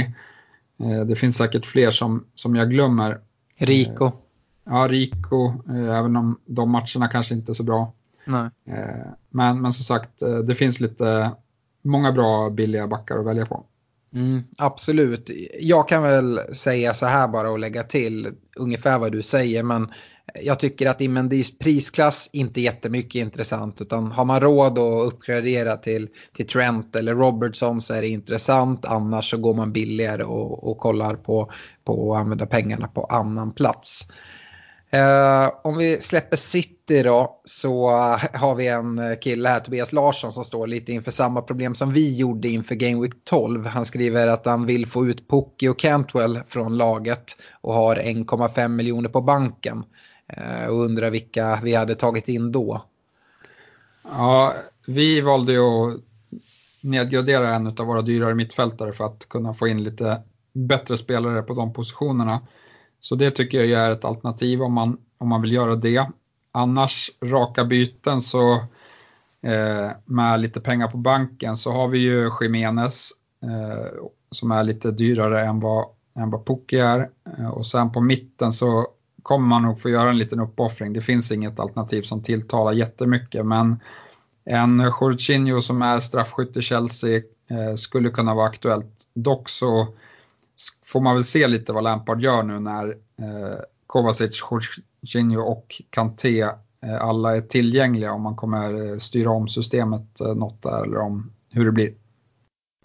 Eh, det finns säkert fler som, som jag glömmer. Rico. Eh, ja, Rico, eh, även om de matcherna kanske inte är så bra. Nej. Eh, men, men som sagt, det finns lite många bra billiga backar att välja på. Mm, absolut. Jag kan väl säga så här bara och lägga till ungefär vad du säger. Men jag tycker att Imendis prisklass inte är jättemycket intressant. Utan har man råd att uppgradera till, till Trent eller Robertson så är det intressant. Annars så går man billigare och, och kollar på, på att använda pengarna på annan plats. Uh, om vi släpper City då så har vi en kille här, Tobias Larsson, som står lite inför samma problem som vi gjorde inför Game Week 12. Han skriver att han vill få ut Pookie och Cantwell från laget och har 1,5 miljoner på banken. Uh, och undrar vilka vi hade tagit in då. Ja, vi valde ju att nedgradera en av våra dyrare mittfältare för att kunna få in lite bättre spelare på de positionerna. Så det tycker jag är ett alternativ om man, om man vill göra det. Annars raka byten så eh, med lite pengar på banken så har vi ju Jiménez eh, som är lite dyrare än vad, än vad Pukki är. Eh, och sen på mitten så kommer man nog få göra en liten uppoffring. Det finns inget alternativ som tilltalar jättemycket men en Jorginho som är straffskytt i Chelsea eh, skulle kunna vara aktuellt. Dock så får man väl se lite vad Lampard gör nu när eh, Kovacic, Jorginho och Kanté eh, alla är tillgängliga om man kommer eh, styra om systemet eh, något där eller om hur det blir.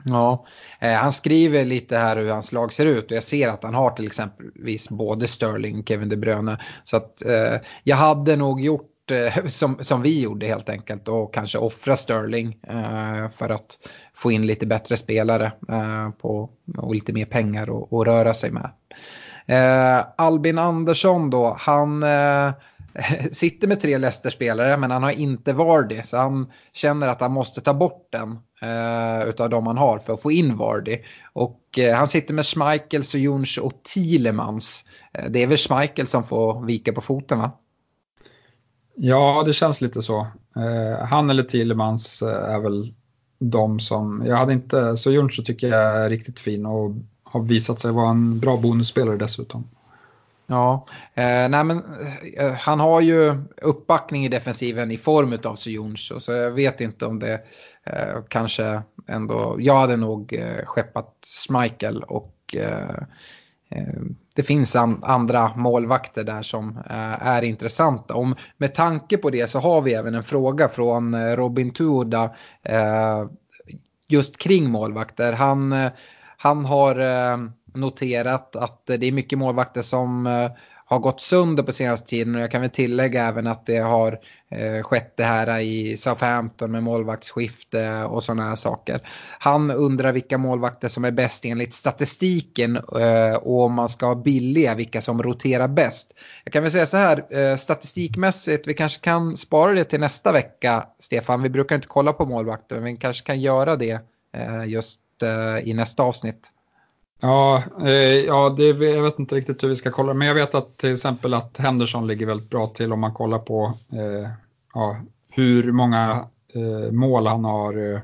Ja, eh, han skriver lite här hur hans lag ser ut och jag ser att han har till exempelvis både Sterling och Kevin De Bruyne. Så att eh, jag hade nog gjort eh, som, som vi gjorde helt enkelt och kanske offra Sterling eh, för att få in lite bättre spelare eh, på, och lite mer pengar att röra sig med. Eh, Albin Andersson då, han eh, sitter med tre Leicester-spelare men han har inte Vardy så han känner att han måste ta bort den eh, utav de han har för att få in Vardy. Och eh, han sitter med Schmeichel, Junch och Thielemans. Eh, det är väl Schmeichel som får vika på foten va? Ja, det känns lite så. Eh, han eller Tillemans eh, är väl de som, jag hade inte, så Jonsson tycker jag är riktigt fin och har visat sig vara en bra bonusspelare dessutom. Ja, eh, nej men eh, han har ju uppbackning i defensiven i form av Sojuncho så jag vet inte om det eh, kanske ändå, jag hade nog eh, skeppat Schmeichel och Eh, Eh, det finns an, andra målvakter där som eh, är intressanta. Om, med tanke på det så har vi även en fråga från eh, Robin Tuoda just kring målvakter. Han, han har noterat att det är mycket målvakter som har gått sönder på senaste tiden och jag kan väl tillägga även att det har eh, skett det här i Southampton med målvaktsskifte och sådana här saker. Han undrar vilka målvakter som är bäst enligt statistiken eh, och om man ska ha billiga, vilka som roterar bäst. Jag kan väl säga så här, eh, statistikmässigt, vi kanske kan spara det till nästa vecka, Stefan. Vi brukar inte kolla på målvakter, men vi kanske kan göra det eh, just eh, i nästa avsnitt. Ja, eh, ja det, jag vet inte riktigt hur vi ska kolla, men jag vet att till exempel att Henderson ligger väldigt bra till om man kollar på eh, ja, hur många eh, mål han har eh,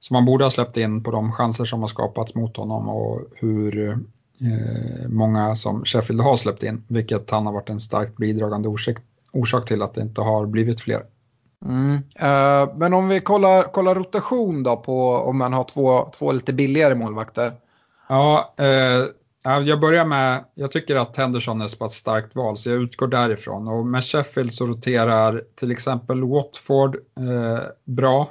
som han borde ha släppt in på de chanser som har skapats mot honom och hur eh, många som Sheffield har släppt in, vilket han har varit en starkt bidragande orsak, orsak till att det inte har blivit fler. Mm. Eh, men om vi kollar, kollar rotation då på om man har två, två lite billigare målvakter. Ja, eh, jag börjar med, jag tycker att Henderson är ett starkt val så jag utgår därifrån. Och med Sheffield så roterar till exempel Watford eh, bra.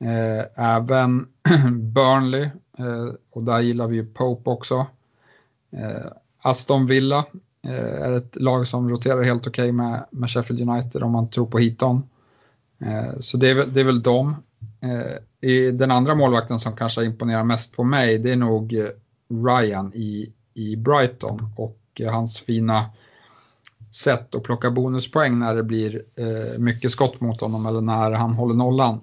Eh, även Burnley, eh, och där gillar vi ju Pope också. Eh, Aston Villa eh, är ett lag som roterar helt okej okay med, med Sheffield United om man tror på Heaton. Eh, så det är, det är väl dem Eh, den andra målvakten som kanske imponerar mest på mig, det är nog eh, Ryan i, i Brighton och eh, hans fina sätt att plocka bonuspoäng när det blir eh, mycket skott mot honom eller när han håller nollan.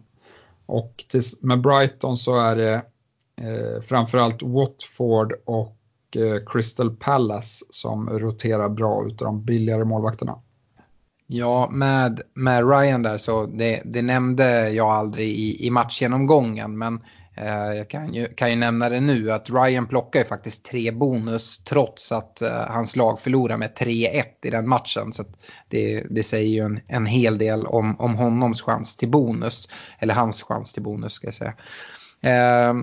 Och tills, med Brighton så är det eh, framförallt Watford och eh, Crystal Palace som roterar bra utav de billigare målvakterna. Ja, med, med Ryan där så det, det nämnde jag aldrig i, i matchgenomgången. Men eh, jag kan ju, kan ju nämna det nu att Ryan plockar ju faktiskt tre bonus trots att eh, hans lag förlorar med 3-1 i den matchen. Så det, det säger ju en, en hel del om, om honoms chans till bonus. Eller hans chans till bonus ska jag säga. Eh,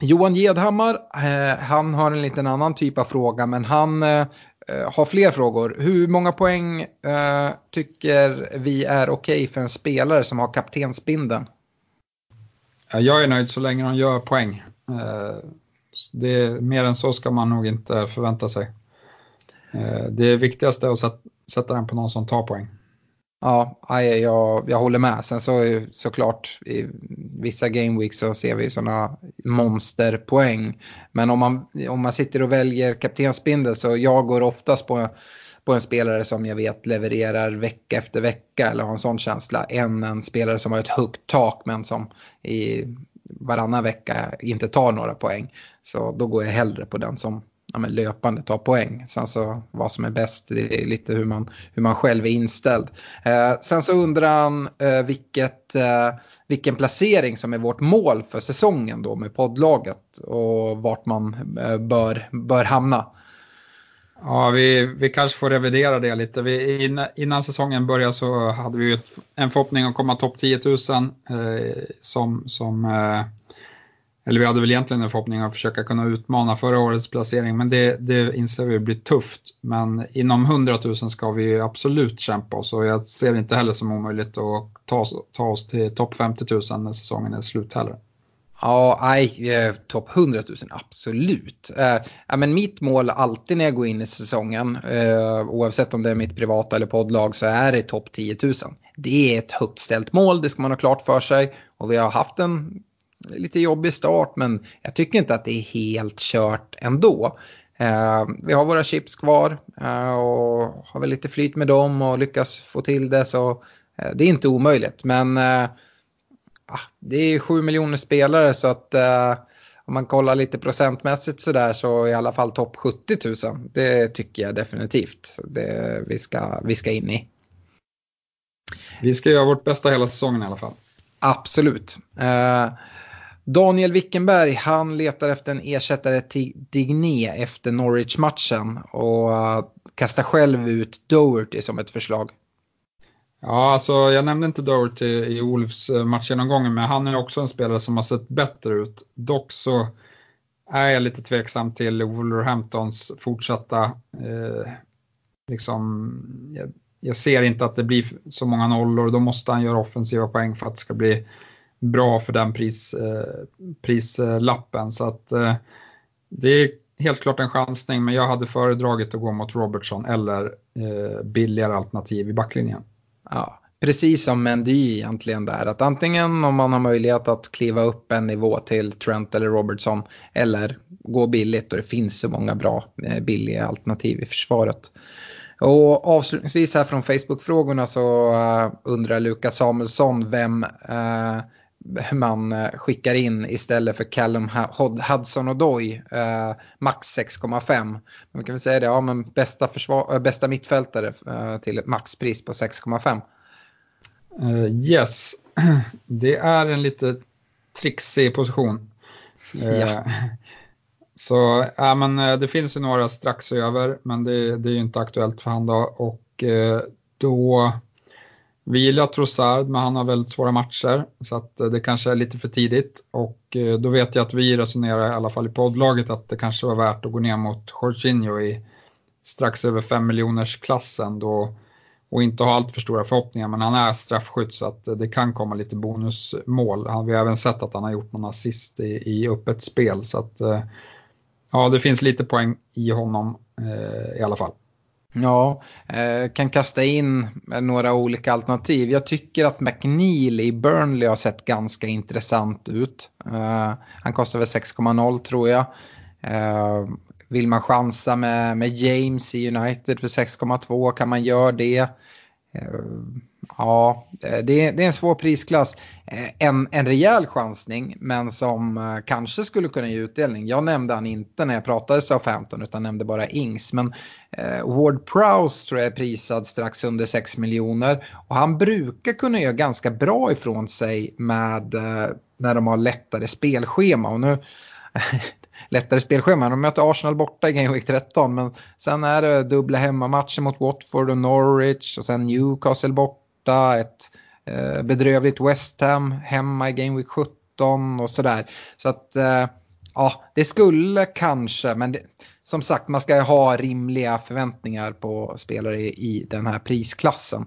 Johan Gedhammar, eh, han har en liten annan typ av fråga men han eh, Eh, Eh, har fler frågor. Hur många poäng eh, tycker vi är okej okay för en spelare som har kaptensbindeln? Jag är nöjd så länge de gör poäng. Eh, det, mer än så ska man nog inte förvänta sig. Eh, det viktigaste är att sätta den på någon som tar poäng. Ja, jag, jag håller med. Sen så såklart i vissa gameweeks så ser vi sådana monsterpoäng. Men om man, om man sitter och väljer kaptensbindel så jag går oftast på, på en spelare som jag vet levererar vecka efter vecka eller har en sån känsla än en spelare som har ett högt tak men som i varannan vecka inte tar några poäng. Så då går jag hellre på den som ja, men löpande ta poäng. Sen så vad som är bäst, det är lite hur man, hur man själv är inställd. Eh, sen så undrar han eh, vilket, eh, vilken placering som är vårt mål för säsongen då med poddlaget och vart man eh, bör, bör hamna. Ja, vi, vi kanske får revidera det lite. Vi, innan, innan säsongen började så hade vi ett, en förhoppning att komma topp 10 000 eh, som, som eh, eller vi hade väl egentligen en förhoppning att försöka kunna utmana förra årets placering, men det, det inser vi blir tufft. Men inom 100 000 ska vi absolut kämpa oss och jag ser det inte heller som omöjligt att ta, ta oss till topp 50 000 när säsongen är slut heller. Ja, nej, eh, topp 100 000, absolut. Eh, men mitt mål alltid när jag går in i säsongen, eh, oavsett om det är mitt privata eller poddlag, så är det topp 10 000. Det är ett högt ställt mål, det ska man ha klart för sig. Och vi har haft en lite jobbig start men jag tycker inte att det är helt kört ändå. Eh, vi har våra chips kvar eh, och har väl lite flyt med dem och lyckas få till det så eh, det är inte omöjligt. Men eh, ah, det är sju miljoner spelare så att eh, om man kollar lite procentmässigt sådär så i alla fall topp 70 000. Det tycker jag definitivt det vi ska, vi ska in i. Vi ska göra vårt bästa hela säsongen i alla fall. Absolut. Daniel Wickenberg, han letar efter en ersättare till Digné efter Norwich-matchen och eh, kastar själv ut Doherty som ett förslag. Ja, alltså jag nämnde inte Doherty i Wolves eh, uh, matchgenomgången, men han är också en spelare som har sett bättre ut. Dock så är jag lite tveksam till Wolverhamptons fortsatta, eh, liksom, jag, jag, ser inte att det blir så många nollor, då måste han göra offensiva poäng för att det ska bli bra för den pris, eh, prislappen. Så att eh, det helt klart en chansning, men jag hade föredragit att gå mot Robertson eller eh, billigare alternativ i backlinjen. Ja, precis som Mendy egentligen där. Att antingen om man har möjlighet att kliva upp en nivå till Trent eller Robertson eller gå billigt och det finns så många bra eh, billiga alternativ i försvaret. Och avslutningsvis här från Facebook-frågorna så eh, undrar Lukas Samuelsson vem eh, man uh, skickar in istället för Callum Hudson och Doy, max 6,5. Man kan väl säga det, ja men bästa, försvar, bästa mittfältare till ett maxpris på 6,5. Uh, yes, det är en lite trixig position. Uh, ja. Så ja, men, det finns ju några strax över, men det, det är ju inte aktuellt för han då. Och då, vi gillar Trossard, men han har väldigt svåra matcher, så att eh, det kanske är lite för tidigt. Och eh, då vet jag att vi resonerar i alla fall i poddlaget att det kanske var värt att gå ner mot Jorginho i strax över 5 miljoners klassen då och inte ha allt för stora förhoppningar, men han är straffskytt så att eh, det kan komma lite bonusmål. Vi har även sett att han har gjort någon assist i, i öppet spel, så att ja, det finns lite poäng i honom eh, i alla fall. Ja, eh, kan kasta in några olika alternativ. Jag tycker att McNeil i Burnley har sett ganska intressant ut. Eh, han kostar väl 6,0 tror jag. Eh, vill man chansa med, med James i United för 6,2 kan man göra det. Eh, Ja, eh, det, det är en svår prisklass. Eh, en, en rejäl chansning, men som eh, kanske skulle kunna ge utdelning. Jag nämnde han inte när jag pratade Southampton, utan nämnde bara Ings. Men eh, Ward Prowse tror jag är prisad strax under 6 miljoner. Och han brukar kunna göra ganska bra ifrån sig med eh, när de har lättare spelschema. Och nu, lättare spelschema. De möter Arsenal borta i Game Week 13 men sen är det dubbla hemmamatcher mot Watford och Norwich och sen Newcastle borta, ett eh, bedrövligt West Ham hemma i Game Week 17 och sådär. Så att eh, ja, det skulle kanske, men det, som sagt man ska ha rimliga förväntningar på spelare i, i den här prisklassen.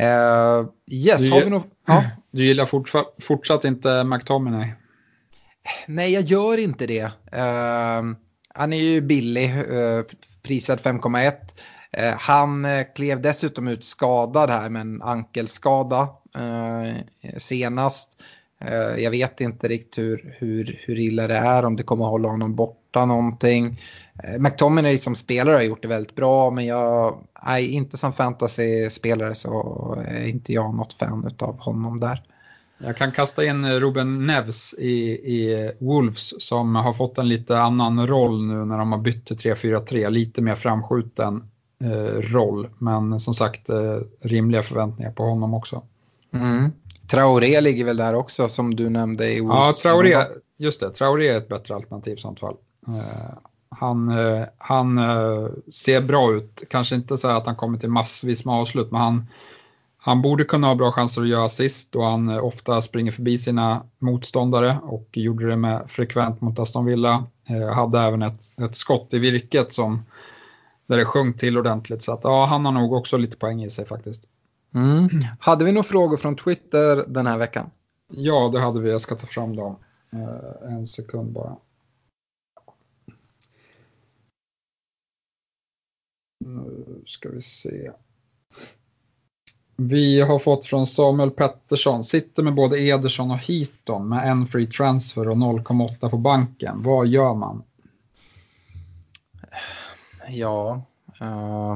Uh, yes, du, har vi nog... Ja. Du gillar fortsatt, fortsatt inte McTominay? Nej, jag gör inte det. Uh, han är ju billig, uh, prisad 5,1. Eh, han eh, klev dessutom ut skadad här med en ankelskada eh, senast. Eh, jag vet inte riktigt hur, hur, hur illa det är, om det kommer att hålla honom borta någonting. McTominay som spelare har gjort det väldigt bra, men jag är inte som fantasy-spelare så är inte jag något fan av honom där. Jag kan kasta in Ruben Neves i, i Wolves som har fått en lite annan roll nu när de har bytt till 3-4-3, lite mer framskjuten roll. Men som sagt, eh, rimliga förväntningar på honom också. Mm. Traoré ligger väl där också som du nämnde i Wolves? Ja, Traoré, just det, Traoré är ett bättre alternativ i sånt fall. Eh, han, eh, han eh, ser bra ut, kanske inte så att han kommer till massvis med avslut, men han han borde kunna ha bra chanser att göra assist då han eh, ofta springer förbi sina motståndare och gjorde det med frekvent mot Aston Villa. Eh, hade även ett, ett skott i virket som där det sjönk till ordentligt så att ja, han har nog också lite poäng i sig faktiskt. Mm. Hade vi några frågor från Twitter den här veckan? Ja, det hade vi. Jag ska ta fram dem. Eh, en sekund bara. Nu ska vi se. Vi har fått från Samuel Pettersson, sitter med både Ederson och Heaton med en free transfer och 0,8 på banken. Vad gör man? Ja,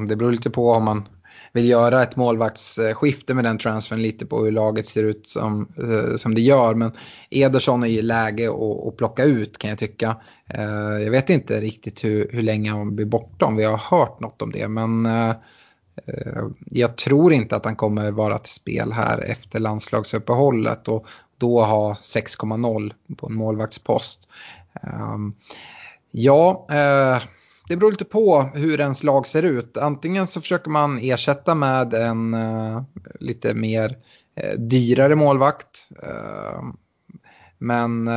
det beror lite på om man vill göra ett målvaktsskifte med den transfern lite på hur laget ser ut som, eh, som det gör. Men Ederson är ju läge att, att plocka ut kan jag tycka. Eh, jag vet inte riktigt hur, hur länge han blir borta om vi har hört något om det. Men eh, jag tror inte att han kommer vara till spel här efter landslagsuppehållet och då ha 6,0 på en målvaktspost. Ehm, ja, det beror lite på hur ens lag ser ut. Antingen så försöker man ersätta med en uh, lite mer eh, dyrare målvakt. Uh, men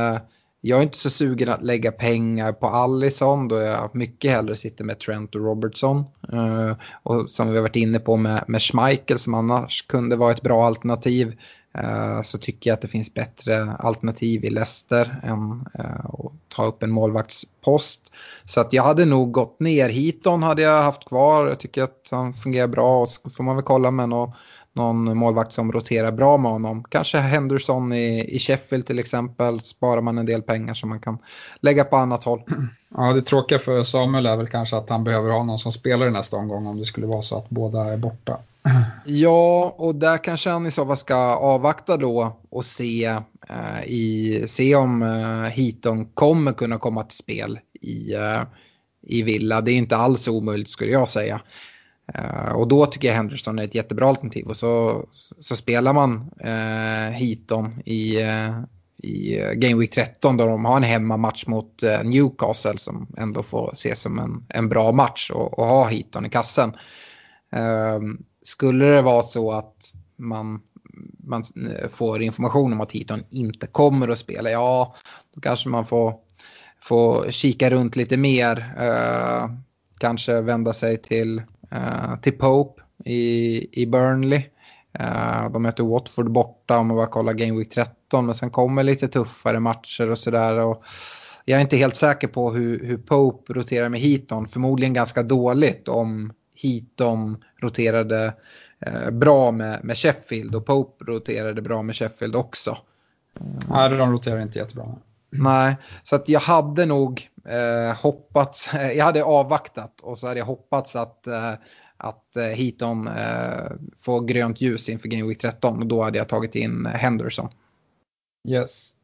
jag är inte så sugen att lägga pengar på Allison då jag mycket hellre sitter med Trent och Robertson. Uh, och som vi har varit inne på med, med Schmeichel som annars kunde vara ett bra alternativ. Eh, så tycker jag att det finns bättre alternativ i Leicester än eh, att ta upp en målvaktspost. Så att jag hade nog gått ner. Hiton hade jag haft kvar. Jag tycker att han fungerar bra och så får man väl kolla med någon någon målvakt som roterar bra med honom. Kanske Henderson i, i Sheffield till exempel. Sparar man en del pengar som man kan lägga på annat håll. Ja, det tråkiga för Samuel är väl kanske att han behöver ha någon som spelar i nästa omgång om det skulle vara så att båda är borta. Ja, och där kanske han i så fall ska avvakta då och se, eh, i, se om eh, Heaton kommer kunna komma till spel i, eh, i Villa. Det är inte alls omöjligt skulle jag säga. Eh, och då tycker jag Henderson är ett jättebra alternativ. Och så, så spelar man eh, Heaton i, uh, i Game Week 13 då de har en hemmamatch mot eh, Newcastle som ändå får ses som en, en bra match och, och ha Heaton i kassen. Uh, skulle det vara så att man, man eh, får information om att Heaton inte kommer att spela, ja då kanske man får, får kika runt lite mer. Eh, kanske vända sig till Eh, till Pope i, i Burnley. Uh, de möter Watford borta om man bara kollar Game Week 13. Men sen kommer lite tuffare matcher och sådär. Jag är inte helt säker på hur, hur Pope roterar med Heaton. Förmodligen ganska dåligt om Heaton roterade uh, bra med, med Sheffield. Och Pope roterade bra med Sheffield också. Nej, de roterar inte jättebra. Nej, så att jag hade nog eh, hoppats, jag hade avvaktat och så hade jag hoppats att, eh, att eh, Heaton eh, får grönt ljus inför Game Week 13 och då hade jag tagit in Henderson. Yes.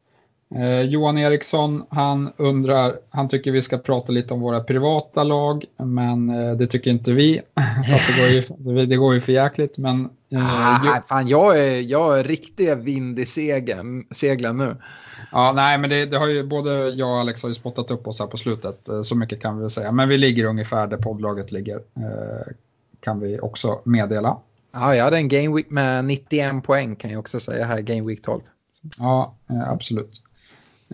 Eh, Johan Eriksson, han undrar, han tycker vi ska prata lite om våra privata lag, men eh, det tycker inte vi. Det, går ju, det går ju för jäkligt, men... Eh, ah, fan, jag, är, jag är riktig vind i seglen, seglen nu. Ja, nej, men det, det, har ju både jag och Alex har ju spottat upp oss här på slutet, eh, så mycket kan vi väl säga. Men vi ligger ungefär där poddlaget ligger, eh, kan vi också meddela. Ja, jag hade en Game Week med 91 poäng kan jag också säga här, Game Week 12. Ja,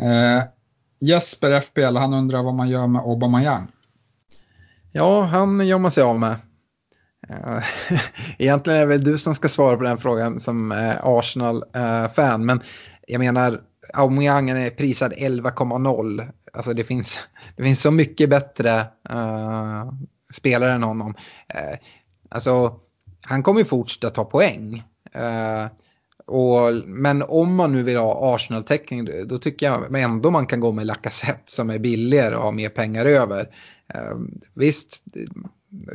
eh. Jesper FPL, han undrar vad man gör med Aubameyang. Ja, han gör man sig av med. Eh, egentligen är det väl du som ska svara på den frågan som eh, Arsenal-fan, eh, men jag menar, Aubameyang är prisad 11,0. Alltså det finns, det finns så mycket bättre uh, spelare än honom. Uh, alltså, han kommer ju fortsätta ta poäng. Uh, och, men om man nu vill ha Arsenal-täckning då tycker jag ändå man kan gå med Lacazette som är billigare och har mer pengar över. Ehm, visst,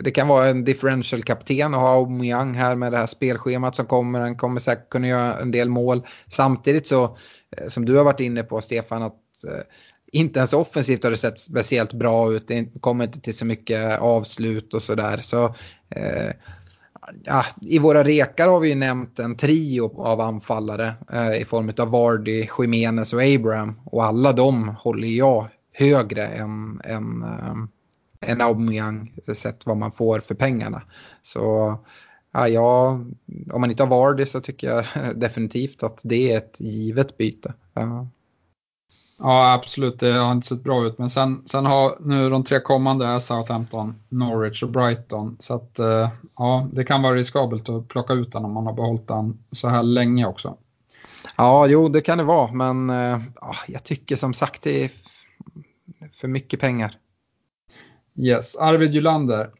det kan vara en differential kapten att ha Aubameyang här med det här spelschemat som kommer. Han kommer säkert kunna göra en del mål. Samtidigt så eh, som du har varit inne på Stefan, att eh, inte ens offensivt har det sett speciellt bra ut. Det kommer inte till så mycket avslut och sådär. Så, eh, ja, I våra rekar har vi ju nämnt en trio av anfallare eh, i form av Vardy, Jiménez och Abraham. Och alla de håller jag högre än, än, eh, än Aubameyang sett vad man får för pengarna. Så ja, jag, om man inte har Vardy så tycker jag definitivt att det är ett givet byte. Ja. Ja, absolut. Det har inte sett bra ut. Men sen, sen har nu de tre kommande är Southampton, Norwich och Brighton. Så att eh, ja, det kan vara riskabelt att plocka ut den om man har behållit den så här länge också. Ja, jo, det kan det vara. Men eh, ja, jag tycker som sagt det är för mycket pengar. Yes, Arvid Julander.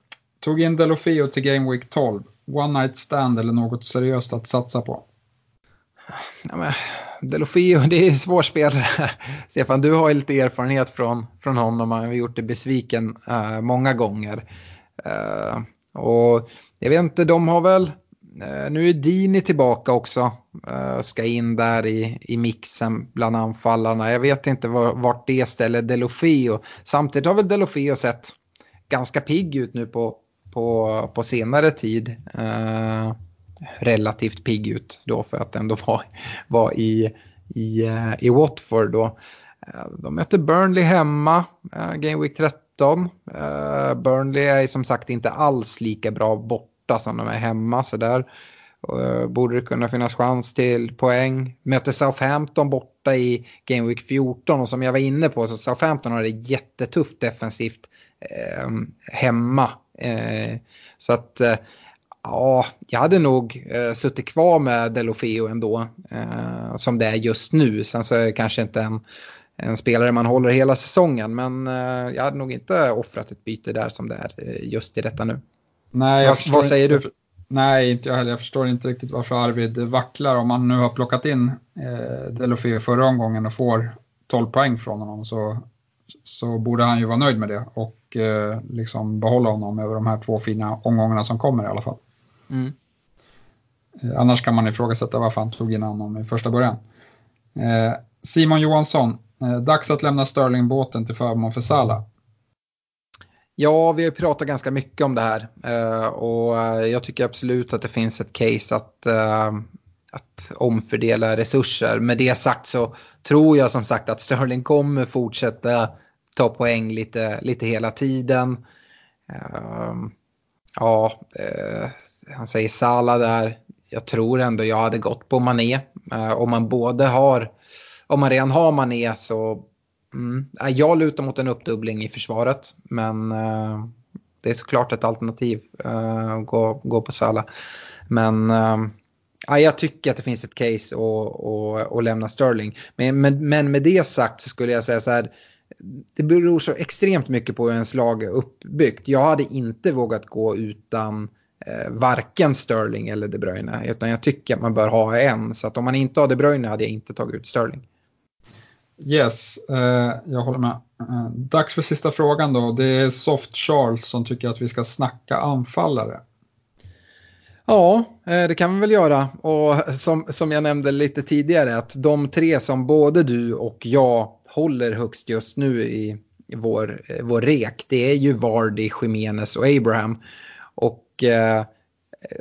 Tog in Delofeo till Game Week 12 one night stand eller något seriöst att satsa på? Ja, men, Delofeo, det är svårspelare. Stefan, du har ju lite erfarenhet från, från honom. Han har gjort det besviken uh, många gånger. Uh, och jag vet inte, de har väl... Uh, nu är Dini tillbaka också. ska in där i, i mixen bland anfallarna. Jag vet inte var, vart det ställer Delofeo. Samtidigt har väl Delofeo sett ganska pigg ut nu på, på, på senare tid. Relativt pigg ut då för att ändå vara var i, i, eh, i Watford då. Eh, de möter Burnley hemma, eh, Game Week 13. Burnley är som sagt inte alls lika bra borta som de är hemma så där borde det kunna finnas chans till poäng. Möter Southampton borta i Game Week 14 och som jag var inne på så Southampton har det jättetufft defensivt eh, hemma. Eh, så att ja, jag hade nog eh, suttit kvar med Delofeo ändå eh, som det är just nu. Sen så är det kanske inte en, en spelare man håller hela säsongen men eh, jag hade nog inte offrat ett byte där som det är just i detta nu. Nej, vad, vad säger inte, du? Nej, inte jag heller. Jag förstår inte riktigt varför Arvid vacklar. Om man nu har plockat in eh, Delofeo förra omgången och får 12 poäng från honom så, så borde han ju vara nöjd med det och eh, liksom behålla honom över de här två fina omgångarna som kommer i alla fall. Mm. Eh, annars kan man ifrågasätta varför han tog in honom i första början. Eh, Simon Johansson, eh, dags att lämna Sterling-båten till förmån för Salah. Ja, vi har pratat ganska mycket om det här och jag tycker absolut att det finns ett case att, att omfördela resurser. Med det sagt så tror jag som sagt att Sterling kommer fortsätta ta poäng lite, lite hela tiden. Ja, han säger Sala där. Jag tror ändå jag hade gått på Mané. Eh, om man både har, om man redan har Mané så Mm. Eh, jag lutar mot en uppdubbling i försvaret, men uh, det är såklart ett alternativ uh, att gå, gå på Sala. Men uh, jag tycker att det finns ett case att lämna Sterling. Men, men, men med det sagt så skulle jag säga så här, det beror så extremt mycket på hur ens lag är uppbyggt. Jag hade inte vågat gå utan varken Sterling eller De Bruyne, utan jag tycker att man bör ha en. Så att om man inte har De Bruyne hade jag inte tagit ut Sterling. Yes, eh, jag håller med. Eh, dags för sista frågan då. Det är Soft Charles som tycker att vi ska snacka anfallare. Ja, eh, det kan vi väl göra. Och som, som jag nämnde lite tidigare, att de tre som både du och jag håller högst just nu i, i vår, vår rek, det är ju Vardy, Jimenez och Abraham. Och Eh,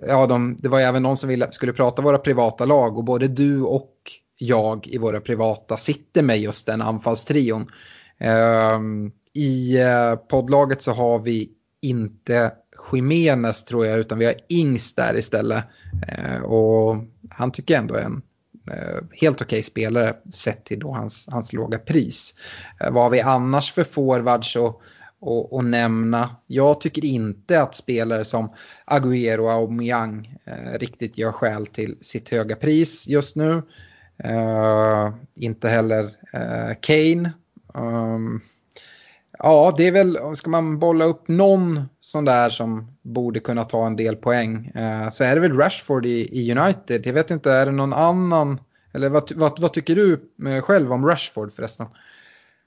ja, de, det var även någon som ville, skulle prata våra privata lag och både du och jag i våra privata sitter med just den anfallstrion. Ehm, I eh, poddlaget så har vi inte Jiménez tror jag, utan vi har Ings där istället. Eh, och han tycker ändå är en helt okej okay spelare sett till då hans, hans låga pris. vad har vi annars för forwards och, och, och, nämna? Jag tycker inte att spelare som Agüero och Aubameyang eh, riktigt gör skäl till sitt höga pris just nu. Eh, inte heller eh, Kane. Um, ja, det är väl, ska man bolla upp någon sån där som borde kunna ta en del poäng eh, så är det väl Rashford i, i, United. Jag vet inte, är det någon annan? Eller vad, vad, vad tycker du eh, själv om Rashford förresten?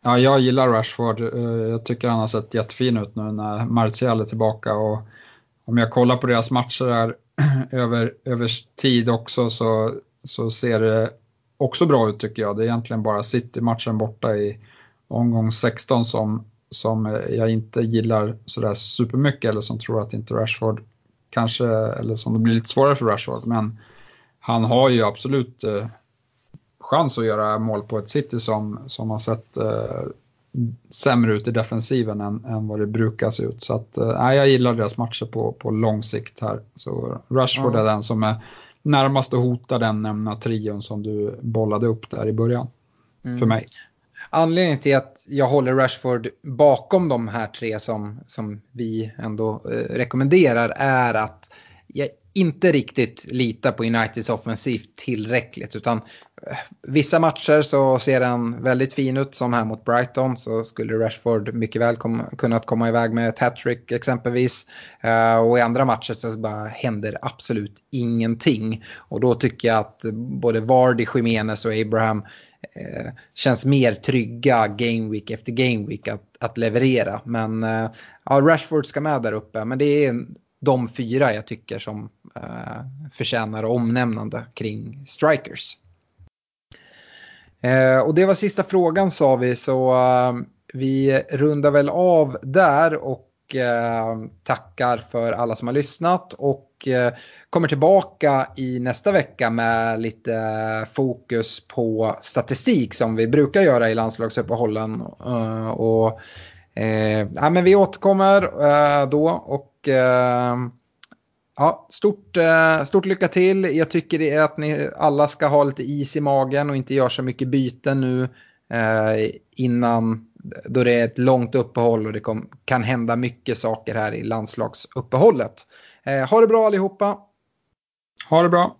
Ja, jag gillar Rashford. Eh, jag tycker han har sett jättefin ut nu när Martial är tillbaka. Och om jag kollar på deras matcher här över, över tid också så, så ser det också bra ut tycker jag. Det är egentligen bara City-matchen borta i omgång 16 som, som jag inte gillar sådär supermycket eller som tror att inte Rashford kanske, eller som det blir lite svårare för Rashford. Men han har ju absolut eh, chans att göra mål på ett City som, som har sett eh, sämre ut i defensiven än, än vad det brukar se ut. Så att, eh, jag gillar deras matcher på, på lång sikt här. Så Rashford ja. är den som är närmast att hota den nämna trion som du bollade upp där i början. Mm. För mig. Anledningen till att jag håller Rashford bakom de här tre som, som vi ändå eh, rekommenderar är att jag inte riktigt litar på Uniteds offensiv tillräckligt. Utan vissa matcher så ser den väldigt fin ut som här mot Brighton så skulle Rashford mycket väl kom, kunnat komma iväg med ett hattrick exempelvis. Uh, och i andra matcher så bara händer absolut ingenting. Och då tycker jag att både Vardy, Jimenez och Abraham uh, känns mer trygga game week efter game week att, att leverera. Men uh, ja, Rashford ska med där uppe. Men det är de fyra jag tycker som eh, förtjänar omnämnande kring strikers. Eh, och det var sista frågan sa vi så eh, vi rundar väl av där och eh, tackar för alla som har lyssnat och eh, kommer tillbaka i nästa vecka med lite fokus på statistik som vi brukar göra i landslagsuppehållen. Eh, och, eh, ja, men vi återkommer eh, då och eh, Ja, stort, eh, stort lycka till. Jag tycker det är att ni alla ska ha lite is i magen och inte göra så mycket byten nu eh, innan då det är ett långt uppehåll och det kom, kan hända mycket saker här i landslagsuppehållet. Eh, ha det bra allihopa! Ha det bra!